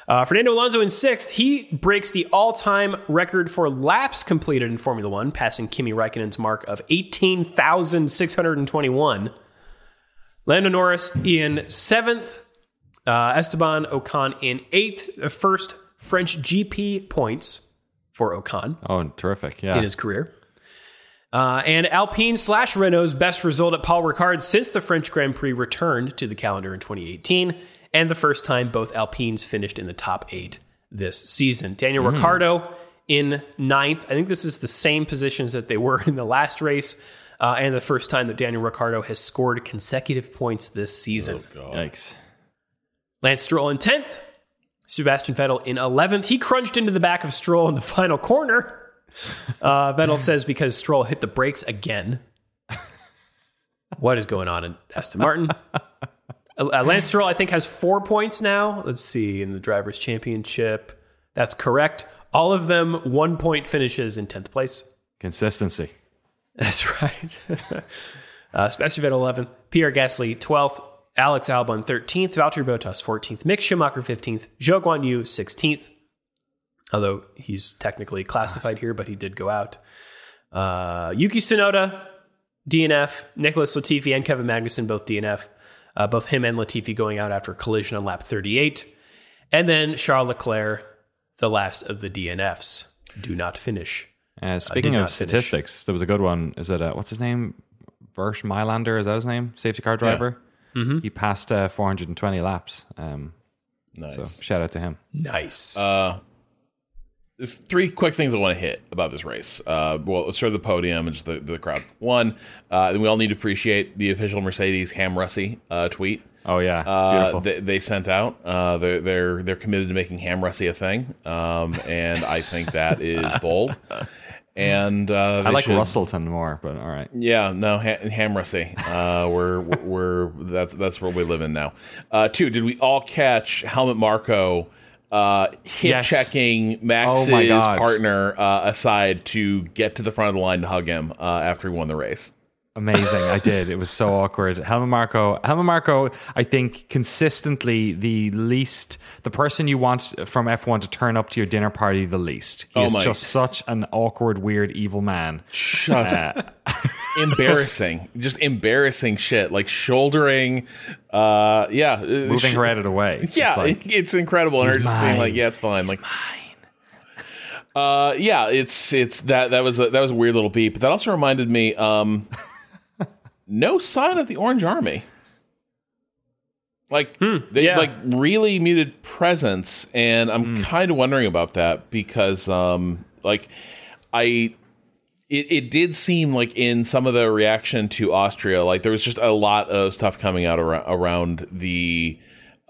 Uh, Fernando Alonso in sixth. He breaks the all time record for laps completed in Formula One, passing Kimi Raikkonen's mark of 18,621. Lando Norris in seventh. Uh, Esteban Ocon in eighth. The first French GP points for Ocon Oh, terrific. Yeah. in his career. Uh, and Alpine slash Renault's best result at Paul Ricard since the French Grand Prix returned to the calendar in 2018, and the first time both Alpines finished in the top eight this season. Daniel Ricciardo in ninth. I think this is the same positions that they were [laughs] in the last race, uh, and the first time that Daniel Ricciardo has scored consecutive points this season. Yikes. Lance Stroll in 10th. Sebastian Vettel in 11th. He crunched into the back of Stroll in the final corner. [laughs] Uh, Vettel says because Stroll hit the brakes again. [laughs] what is going on in Aston Martin? Uh, Lance Stroll, I think, has four points now. Let's see, in the Drivers' Championship. That's correct. All of them one point finishes in 10th place. Consistency. [laughs] That's right. [laughs] uh, Sebastian Vettel 11th, Pierre Gasly 12th, Alex Albon 13th, Valtteri Bottas 14th, Mick Schumacher 15th, Zhou Guanyu 16th, although he's technically classified here, but he did go out. Uh, Yuki Tsunoda, DNF, Nicholas Latifi and Kevin Magnussen both DNF. Uh, both him and Latifi going out after a collision on lap 38. And then Charles Leclerc, the last of the DNFs, do not finish. Uh, speaking did of not finish. statistics, there was a good one. Is it uh, what's his name? Bert Mayländer, is that his name? Safety car driver. Mm-hmm. He passed uh, 420 laps. Um, Nice. so shout out to him. Nice. Uh, there's three quick things I want to hit about this race. Uh, well, let's start the podium and just the, the crowd. One, uh, we all need to appreciate the official Mercedes HamRussy uh, tweet. Oh yeah, Uh, beautiful. they, they sent out. Uh, they're they're they're committed to making HamRussy a thing, um, and I think that is bold. And uh, I like should- Russellton more, but all right. Yeah, no, ha- HamRussy. Uh, we're we're that's that's where we live in now. Uh, two, did we all catch Helmut Marko uh, hit Yes. checking Max's Oh partner uh, aside to get to the front of the line to hug him uh, after he won the race? Amazing. I did. It was so awkward. Helmut Marko, Helmut Marko, I think consistently the least, the person you want from F1 to turn up to your dinner party the least. He Oh is my- just such an awkward, weird, evil man. Just [laughs] embarrassing, just embarrassing shit. Like shouldering, uh, yeah, uh, Moving sh- her out of the way. Yeah, It's like, it- it's incredible, and her He's just being like, "Yeah, it's fine." like, Uh, yeah, it's it's that that was a, that was a weird little beep. But that also reminded me, um, no sign of the Orange Army. Like they yeah. like really muted presence, and I'm Hmm. kind of wondering about that because, um, like, I it, it did seem like in some of the reaction to Austria, like there was just a lot of stuff coming out around, around the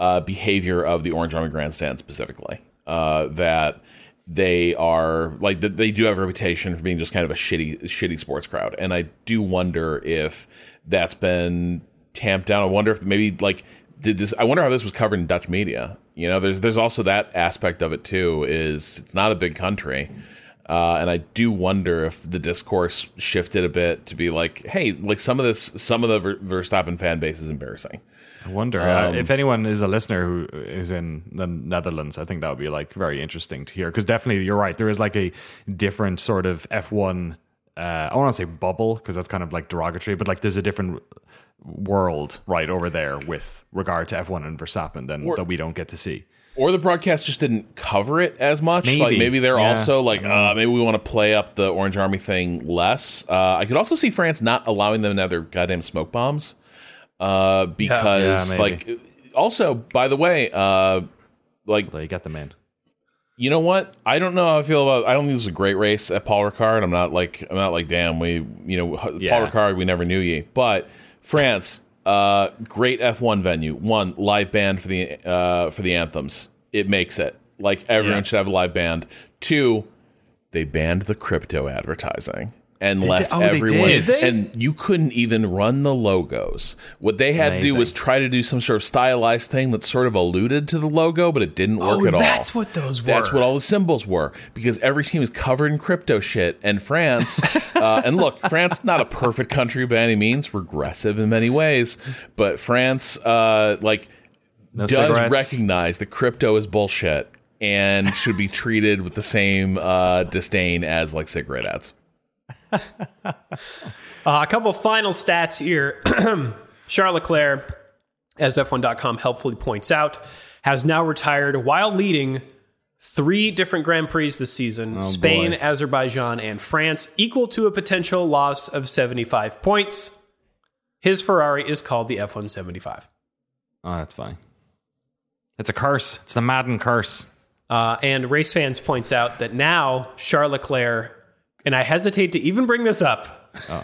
uh, behavior of the Orange Army Grandstand specifically. Uh, that they are like they do have a reputation for being just kind of a shitty shitty sports crowd, and I do wonder if that's been tamped down. I wonder if maybe like did this. I wonder how this was covered in Dutch media. You know, there's there's also that aspect of it too. Is it's not a big country. Uh, and I do wonder if the discourse shifted a bit to be like, hey, like some of this, some of the Ver- Verstappen fan base is embarrassing. I wonder uh, if anyone is a listener who is in the Netherlands. I think that would be like very interesting to hear because definitely you're right. There is like a different sort of F1. Uh, I want to say bubble because that's kind of like derogatory, but like there's a different world right over there with regard to F1 and Verstappen than that we don't get to see. Or the broadcast just didn't cover it as much. Like Maybe. maybe they're Yeah. also like, uh, maybe we want to play up the Orange Army thing less. Uh, I could also see France not allowing them another goddamn smoke bombs uh, because, Yeah, maybe. like, also by the way, uh, like Although you got them man. you know what? I don't know how I feel about. I don't think this was a great race at Paul Ricard. I'm not like I'm not like damn we you know Yeah. Paul Ricard we never knew ye. But France, uh, great F1 venue. One live band for the uh, for the anthems. It makes it like everyone Yeah. should have a live band. Two, they banned the crypto advertising. And left oh, they everyone did. Did they? and you couldn't even run the logos. What they had to do was try to do some sort of stylized thing that sort of alluded to the logo, but it didn't work Oh, at all. that's what those were. That's what all the symbols were because every team is covered in crypto shit. And France, [laughs] uh, and look, France not a perfect country by any means, regressive in many ways, but France, uh, like, No does cigarettes. recognize that crypto is bullshit and should be treated with the same uh, disdain as like cigarette ads. [laughs] Uh, a couple final stats here. [clears throat] Charles Leclerc, as F1.com helpfully points out, has now retired while leading three different Grand Prix this season Spain, boy. Azerbaijan, and France, equal to a potential loss of 75 points. His Ferrari is called the F 175. Oh, that's funny. It's a curse. It's the Madden curse. Uh, and RaceFans points out that now Charles Leclerc, and I hesitate to even bring this up, Uh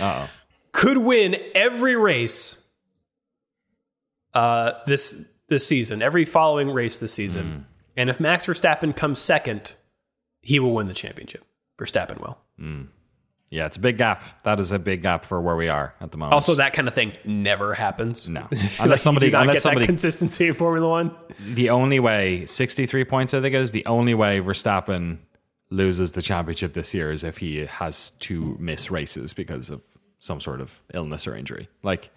oh. could win every race uh, this this season, every following race this season. And if Max Verstappen comes second, he will win the championship. Verstappen will. Yeah, it's a big gap. That is a big gap for where we are at the moment. Also, that kind of thing never happens. no, [laughs] Like, unless somebody, do not unless somebody, that consistency in Formula One. the only way, sixty-three points, I think is the only way Verstappen loses the championship this year is if he has to miss races because of some sort of illness or injury. Like,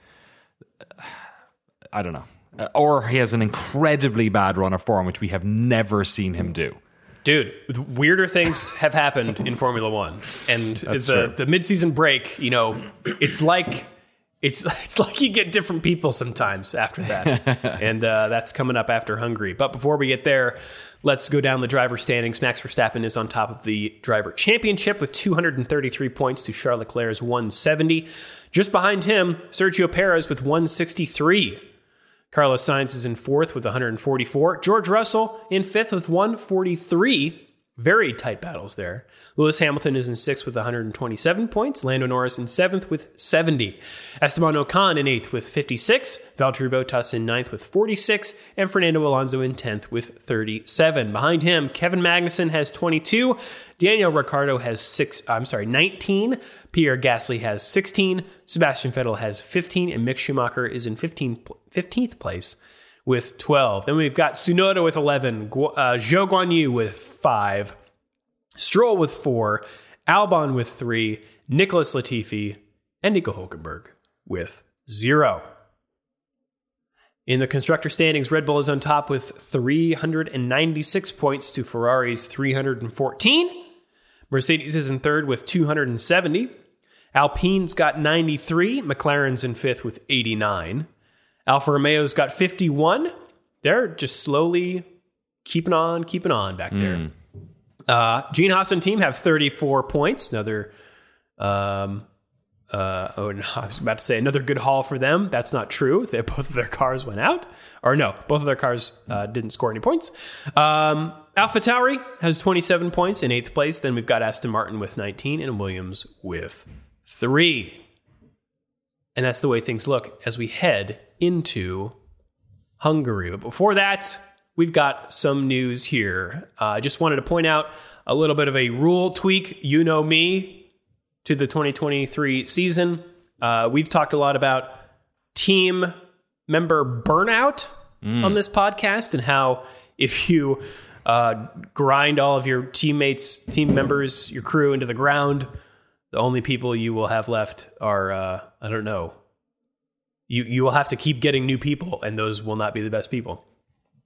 I don't know, or he has an incredibly bad run of form, which we have never seen him do. Dude, weirder things have happened in Formula One, and the true. the midseason break. You know, it's like it's [laughs] it's like you get different people sometimes after that, [laughs] and uh, that's coming up after Hungary. But before we get there, let's go down the driver standings. Max Verstappen is on top of the driver championship with 233 points to Charles Leclerc's 170. Just behind him, Sergio Perez with 163. Carlos Sainz is in fourth with 144. George Russell in fifth with 143. Very tight battles there. Lewis Hamilton is in sixth with 127 points. Lando Norris in seventh with 70. Esteban Ocon in eighth with 56. Valtteri Bottas in ninth with 46. And Fernando Alonso in 10th with 37. Behind him, Kevin Magnussen has 22. Daniel Ricciardo has six. I'm sorry, 19. Pierre Gasly has 16. Sebastian Vettel has 15. And Mick Schumacher is in 15, 15th place with 12. Then we've got Tsunoda with 11, Gu- uh, Zhou Guanyu with 5, Stroll with 4, Albon with 3, Nicholas Latifi, and Nico Hulkenberg with 0. In the constructor standings, Red Bull is on top with 396 points to Ferrari's 314. Mercedes is in third with 270. Alpine's got 93. McLaren's in fifth with 89. Alfa Romeo's got 51. They're just slowly keeping on, keeping on back there. Uh, Gene Haas and team have 34 points. Another, um, uh, oh, [laughs] no, I was about to say another good haul for them. That's not true. [laughs] They, both of their cars went out. Or no, both of their cars uh, didn't score any points. Um, AlphaTauri has 27 points in eighth place. Then we've got Aston Martin with 19 and Williams with three. And that's the way things look as we head into Hungary. But before that, we've got some news here. Uh, I just wanted to point out a little bit of a rule tweak. You know me to the 2023 season. Uh, we've talked a lot about team member burnout on this podcast and how if you uh, grind all of your teammates, team members, your crew into the ground, the only people you will have left are uh, I don't know. You you will have to keep getting new people, and those will not be the best people.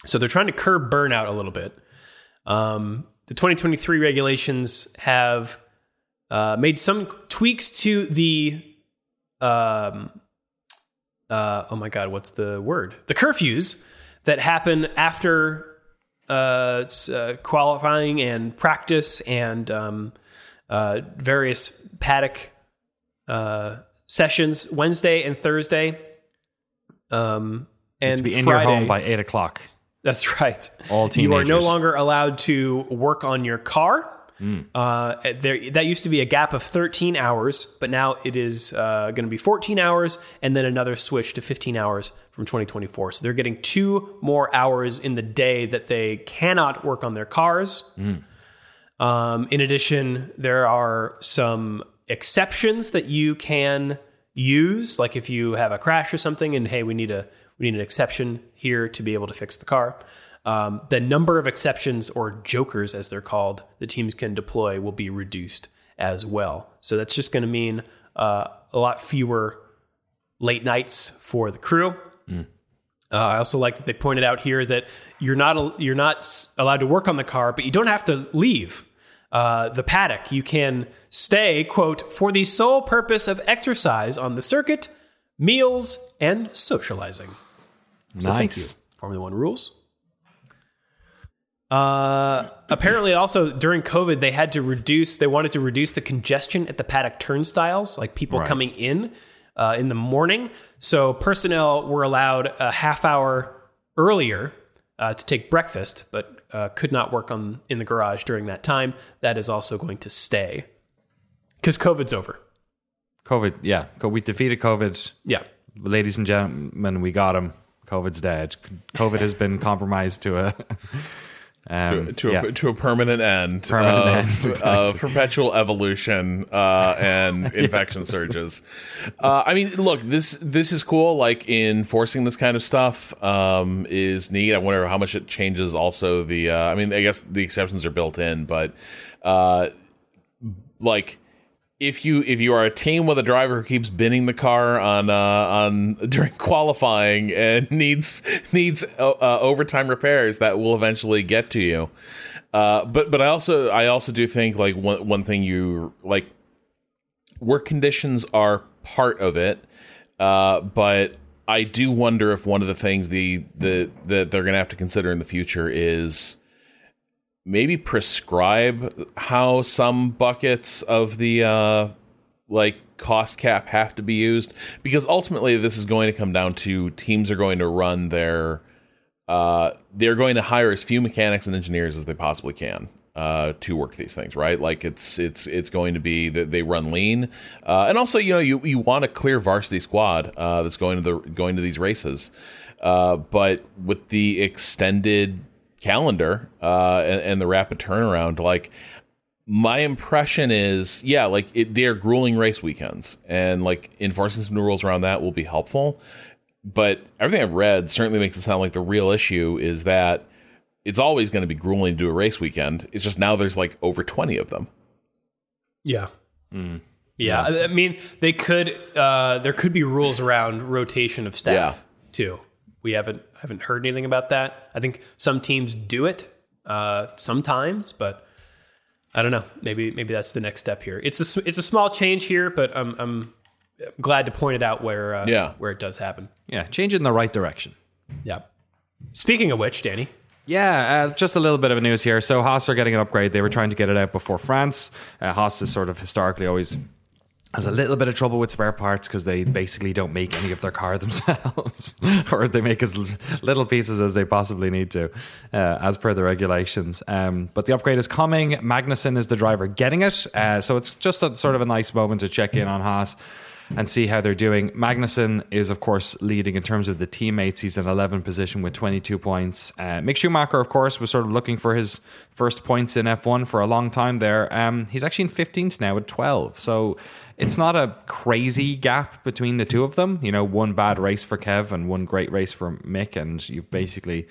So they're trying to curb burnout a little bit. Um, the 2023 regulations have uh, made some tweaks to the um, uh, oh my god, what's the word? The curfews that happen after uh, uh, qualifying and practice and um, uh, various paddock uh, sessions Wednesday and Thursday. Um, and to be in Friday, your home by eight o'clock. that's right. All teenagers. You are no longer allowed to work on your car. Hmm. Uh, there, that used to be a gap of 13 hours, but now it is uh, going to be 14 hours, and then another switch to 15 hours from 2024. So they're getting two more hours in the day that they cannot work on their cars. Hmm. Um, in addition, there are some exceptions that you can use, like if you have a crash or something, and hey, we need a we need an exception here to be able to fix the car. Um, the number of exceptions or jokers, as they're called, the teams can deploy will be reduced as well. So that's just going to mean uh, a lot fewer late nights for the crew. Uh, I also like that they pointed out here that you're not you're not allowed to work on the car, but you don't have to leave uh, the paddock. You can stay, quote, for the sole purpose of exercise on the circuit, meals, and socializing. So Nice. Formula One rules. Uh, apparently, also during COVID, they had to reduce. They wanted to reduce the congestion at the paddock turnstiles, like people Right. coming in uh, in the morning. So personnel were allowed a half hour earlier uh, to take breakfast, but uh, could not work on in the garage during that time. That is also going to stay because COVID's over. COVID, yeah, we defeated COVID, Yeah. ladies and gentlemen. We got him. COVID's dead. COVID has been compromised to a [laughs] um, to yeah. a, to a permanent end, Permanent of, end, exactly. of perpetual evolution uh, and [laughs] infection surges. Uh, I mean, look this this is cool. Like enforcing this kind of stuff um, is neat. I wonder how much it changes. Also, the uh, I mean, I guess the exceptions are built in, but uh, like if you if you are a team with a driver who keeps binning the car on uh, on [laughs] during qualifying and [laughs] needs needs uh, uh, overtime repairs, that will eventually get to you. Uh, but but I also I also do think like one one thing you like work conditions are part of it, uh, but I do wonder if one of the things the the that they're going to have to consider in the future is maybe prescribe how some buckets of the uh like cost cap have to be used? Because ultimately this is going to come down to teams are going to run their uh they're going to hire as few mechanics and engineers as they possibly can uh to work these things right? Like it's it's it's going to be that they run lean. Uh and also you know you you want a clear varsity squad uh that's going to the going to these races. Uh but with the extended calendar uh, and, and the rapid turnaround, like my impression is, yeah, like it, they're grueling race weekends, and like enforcing some new rules around that will be helpful. But everything I've read certainly makes it sound like the real issue is that it's always going to be grueling to do a race weekend. It's just now there's like over twenty of them. Yeah. Yeah. I I mean, they could. Uh, there could be rules around rotation of staff Yeah. too. We haven't haven't heard anything about that. I think some teams do it uh, sometimes, but I don't know. Maybe maybe that's the next step here. It's a it's a small change here, but I'm I'm glad to point it out where uh, Yeah. where it does happen. yeah, change it in the right direction. Yeah. Speaking of which, Danny, Yeah, uh, just a little bit of news here. So Haas are getting an upgrade. They were trying to get it out before France. Uh, Haas is sort of historically always has a little bit of trouble with spare parts because they basically don't make any of their car [laughs] themselves, or they make as little pieces as they possibly need to, uh, as per the regulations. Um, but the upgrade is coming. Magnussen is the driver getting it, uh, so it's just a sort of a nice moment to check in on Haas and see how they're doing. Magnussen is, of course, leading in terms of the teammates. He's in 11th position with 22 points. Uh, Mick Schumacher, of course, was sort of looking for his first points in F1 for a long time there. Um, he's actually in 15th now with 12. So it's not a crazy gap between the two of them. You know, one bad race for Kev and one great race for Mick, and you've basically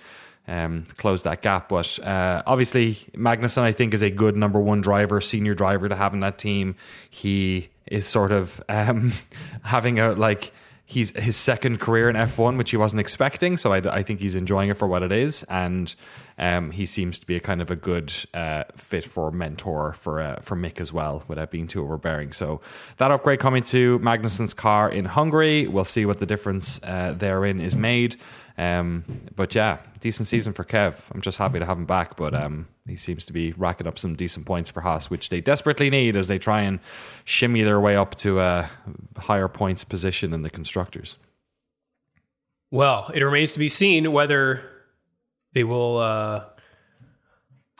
um, close that gap. But uh, obviously, Magnussen, I think, is a good number one driver, senior driver to have in that team. He is sort of um, [laughs] having a like he's his second career in F1, which he wasn't expecting. So I, I think he's enjoying it for what it is, and um, he seems to be a kind of a good uh, fit for mentor for uh, for Mick as well, without being too overbearing. So that upgrade coming to Magnussen's car in Hungary, we'll see what the difference uh, therein is made. Um, but yeah, decent season for Kev. I'm just happy to have him back, but um, he seems to be racking up some decent points for Haas, which they desperately need as they try and shimmy their way up to a higher points position in the constructors. well, it remains to be seen whether they will uh,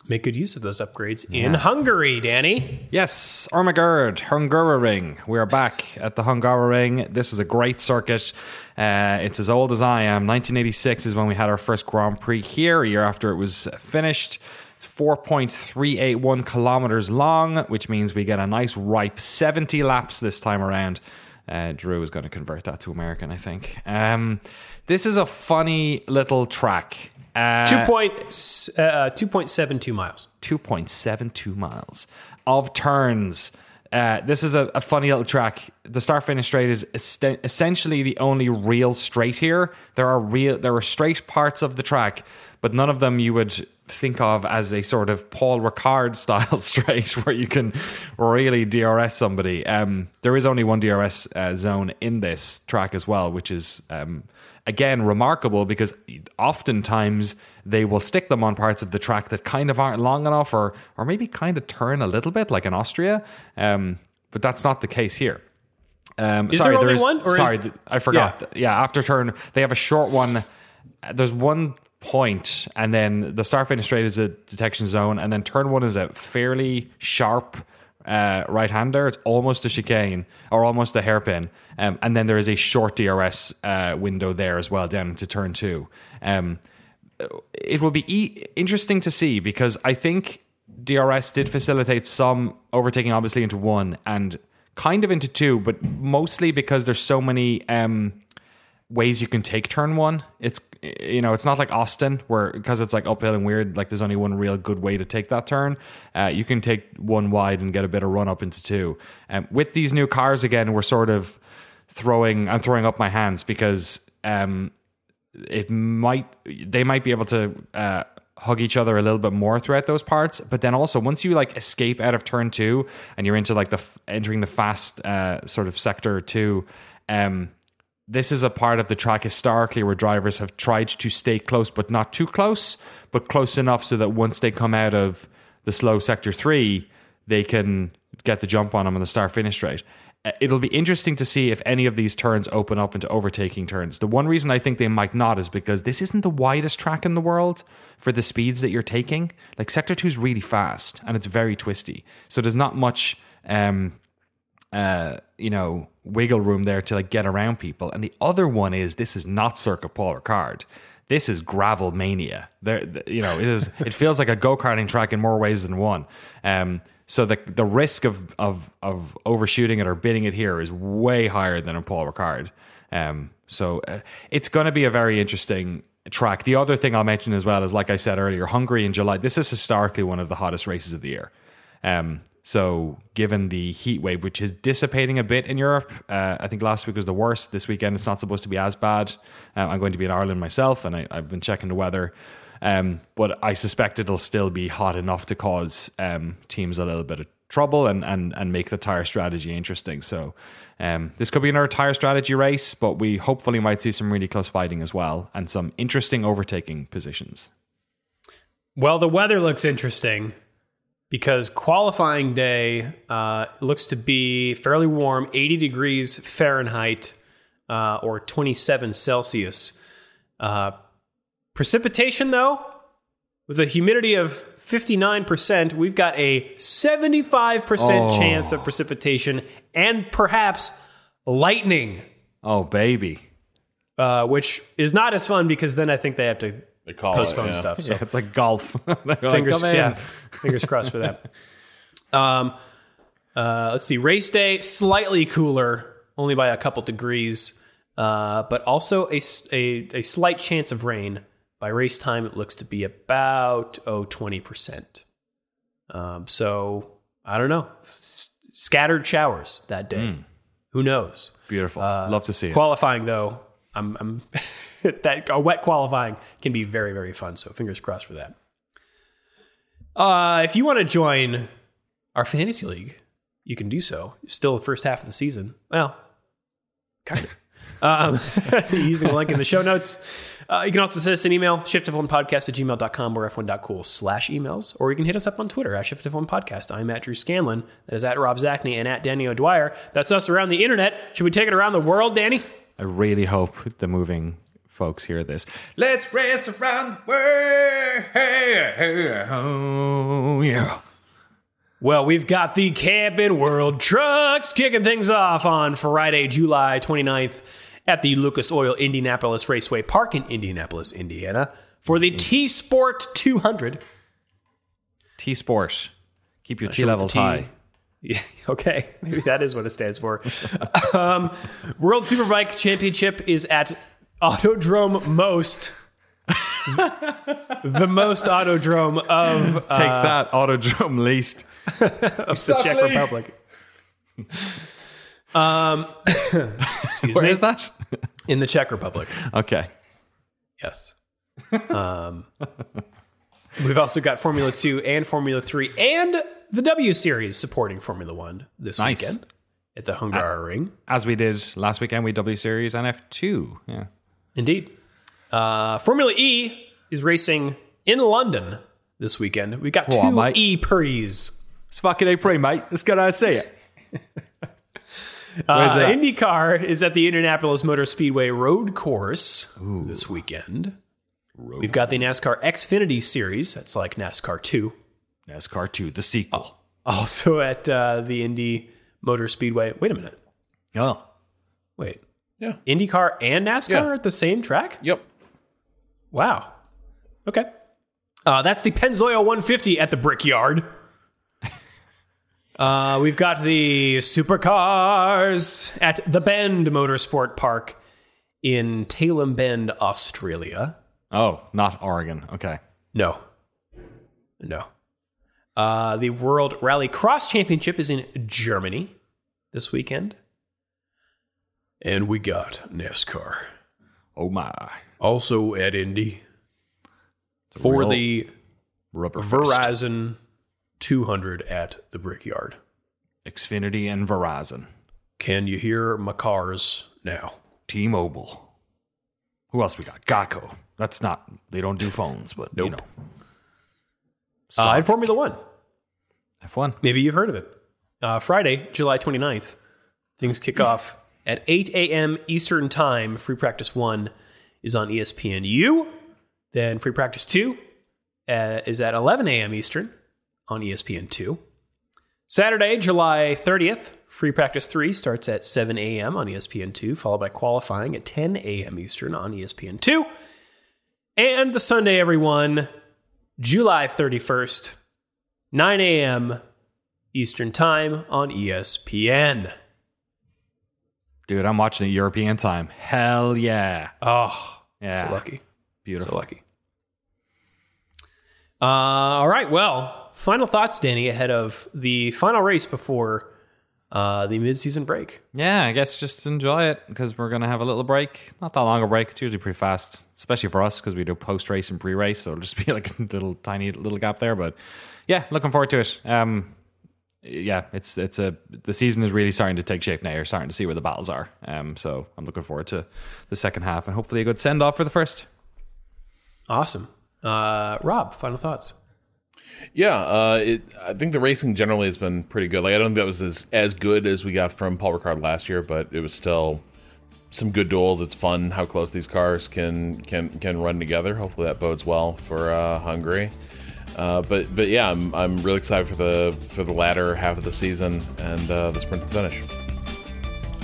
make good use of those upgrades in Hungary, Danny. Yes, Ermagerd, Hungaroring. We're back at the Hungaroring. This is a great circuit. Uh, it's as old as I am. 1986 is when we had our first Grand Prix here, a year after it was finished. It's 4.381 kilometers long, which means we get a nice ripe 70 laps this time around. Uh, Drew is going to convert that to American, I think. Um, this is a funny little track. Uh, Two point uh, two point seven two miles. 2.72 miles of turns. Uh, this is a, a funny little track. The start finish straight is est- essentially the only real straight here. There are real there are straight parts of the track, but none of them you would think of as a sort of Paul Ricard [laughs] style straight where you can really DRS somebody. Um, there is only one DRS uh, zone in this track as well, which is um, again remarkable because oftentimes they will stick them on parts of the track that kind of aren't long enough or or maybe kind of turn a little bit like in Austria. Um, but that's not the case here. Um, Is sorry, there only is- one, or is- sorry, th- I forgot. Yeah. Yeah. after turn they have a short one. There's one point, and then the start finish straight is a detection zone, and then turn one is a fairly sharp uh, right hander. It's almost a chicane or almost a hairpin, um, and then there is a short DRS uh, window there as well down into turn two. Um, it will be e- interesting to see because I think DRS did facilitate some overtaking, obviously into one and kind of into two, but mostly because there's so many um, ways you can take turn one. It's you know it's not like Austin where because it's like uphill and weird. Like there's only one real good way to take that turn. Uh, you can take one wide and get a bit of run up into two. Um, with these new cars again, we're sort of throwing. I'm throwing up my hands because. Um, it might they might be able to uh, hug each other a little bit more throughout those parts but then also once you like escape out of turn two and you're into like the f- entering the fast uh, sort of sector two um this is a part of the track historically where drivers have tried to stay close but not too close but close enough so that once they come out of the slow sector three they can get the jump on them on the start finish straight uh, it'll be interesting to see if any of these turns open up into overtaking turns. The one reason I think they might not is because this isn't the widest track in the world for the speeds that you're taking. Like Sector 2 is really fast and it's very twisty. So there's not much um uh you know wiggle room there to like get around people. And the other one is this is not Circuit Paul Ricard. This is gravel mania. There, you know, it is. It feels like a go karting track in more ways than one. Um, so the the risk of of of overshooting it or bidding it here is way higher than a Paul Ricard. Um, so uh, it's going to be a very interesting track. The other thing I'll mention as well is, like I said earlier, Hungary in July. This is historically one of the hottest races of the year. Um, so given the heat wave, which is dissipating a bit in Europe, uh, I think last week was the worst. This weekend it's not supposed to be as bad. Um, I'm going to be in Ireland myself, and I, I've been checking the weather. Um, but I suspect it'll still be hot enough to cause um, teams a little bit of trouble and, and, and make the tire strategy interesting. So um, this could be another tire strategy race, but we hopefully might see some really close fighting as well and some interesting overtaking positions. Well, the weather looks interesting because qualifying day uh, looks to be fairly warm, 80 degrees Fahrenheit uh, or 27 Celsius. Uh, precipitation, though, with a humidity of 59%, we've got a 75% Oh. chance of precipitation and perhaps lightning, Oh, baby. uh, which is not as fun because then I think they have to They call postpone it, yeah. stuff. So Yeah, it's like golf. [laughs] They're like, fingers, yeah, fingers crossed for that. [laughs] Um, uh, let's see. Race day slightly cooler, only by a couple degrees, uh, but also a, a, a slight chance of rain. By race time, it looks to be about oh 20 percent. Um, so I don't know. S- scattered showers that day. Who knows? Beautiful. Uh, Love to see it. Qualifying though, I'm, I'm [laughs] [laughs] that a wet qualifying can be very very fun. So fingers crossed for that. Uh, if you want to join our fantasy league, you can do so. Still the first half of the season. Well, kind of. [laughs] um, [laughs] using the link in the show notes. Uh, you can also send us an email, shiftf1podcast at gmail.com or f1.cool slash emails, or you can hit us up on Twitter at shiftf1podcast. I'm at Drew Scanlon. That is at Rob Zacny and at Danny O'Dwyer. That's us around the internet. Should we take it around the world, Danny? I really hope the moving folks hear this. Let's race around the world. Oh, yeah. Well, we've got the Camping World Trucks kicking things off on Friday, July 29th at the Lucas Oil Indianapolis Raceway Park in Indianapolis, Indiana for the T Sport 200. T Sport. Keep your T levels high. Yeah, [laughs] okay, maybe that is what it stands for. [laughs] um, World Superbike Championship is at Autodrome Most, the most Autodrome of [laughs] uh, Take that, Autodrome least. [laughs] Of the Czech Republic. [laughs] Um, excuse Where me. is that? In the Czech Republic. okay. Yes. Um, we've also got Formula Two and Formula Three and the W Series supporting Formula One this Nice. weekend at the Hungaroring. As we did last weekend with W Series and F2. Yeah. Indeed. Uh, Formula E is racing in London this weekend. We've got Go two. E Prix. It's fucking A pre, mate. Let's go and see it. [laughs] Uh? IndyCar is at the Indianapolis Motor Speedway Road Course this weekend. We've got the NASCAR Xfinity Series. That's like NASCAR 2. NASCAR 2, the sequel. Also at uh, the Indy Motor Speedway. Wait a minute. Oh. Wait. Yeah. IndyCar and NASCAR Yeah. are at the same track? Yep. Wow. Okay. Uh, that's the Pennzoil 150 at the Brickyard. [laughs] uh, we've got the supercars at the Bend Motorsport Park in Tailem Bend, Australia. Oh, not Oregon. Okay. No. No. Uh, the World Rally Cross Championship is in Germany this weekend. And we got NASCAR Oh my. also at Indy for the Rubber fist. Verizon 200 at the Brickyard. Xfinity and Verizon. Can you hear my cars now? T-Mobile. Who else we got? Geico. That's not. They don't do phones, but you Nope. know. Uh, and Formula One. F1. Maybe you've heard of it. Uh, Friday, July 29th, things kick off at 8 a.m. Eastern Time. Free Practice 1 is on ESPNU. Then Free Practice 2 uh, is at 11 a.m. Eastern on E ESPN2. Saturday, July 30th, Free Practice 3 starts at 7 a.m. on E ESPN2, followed by qualifying at 10 a.m. Eastern on E ESPN2. And the Sunday, everyone, July 31st, 9 a.m. Eastern Time on ESPN. Dude, I'm watching it European time. Hell yeah. Oh, Yeah. so lucky. Beautiful. So lucky. Uh, all right. Well, final thoughts, Danny, ahead of the final race before uh, the midseason break. Yeah, I guess just enjoy it because we're going to have a little break. Not that long a break. It's usually pretty fast, especially for us because we do post race and pre race. So it'll just be [laughs] like a little tiny little gap there. But yeah, looking forward to it. Um, yeah, it's it's a the season is really starting to take shape now. You're starting to see where the battles are. Um, so I'm looking forward to the second half and hopefully a good send off for the first. Awesome. Uh, Rob, final thoughts. Yeah, uh, it, I think the racing generally has been pretty good. Like I don't think that was as as good as we got from Paul Ricard last year, but it was still some good duels. It's fun how close these cars can can can run together. Hopefully that bodes well for uh, Hungary. Uh, but but yeah, I'm I'm really excited for the for the latter half of the season and uh, the sprint to finish.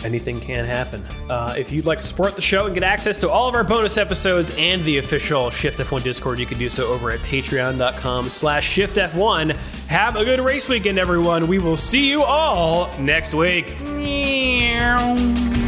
Anything can happen. Uh, if you'd like to support the show and get access to all of our bonus episodes and the official Shift F1 Discord, you can do so over at patreon.com slash shiftf1. Have a good race weekend, everyone. We will see you all next week. Meow.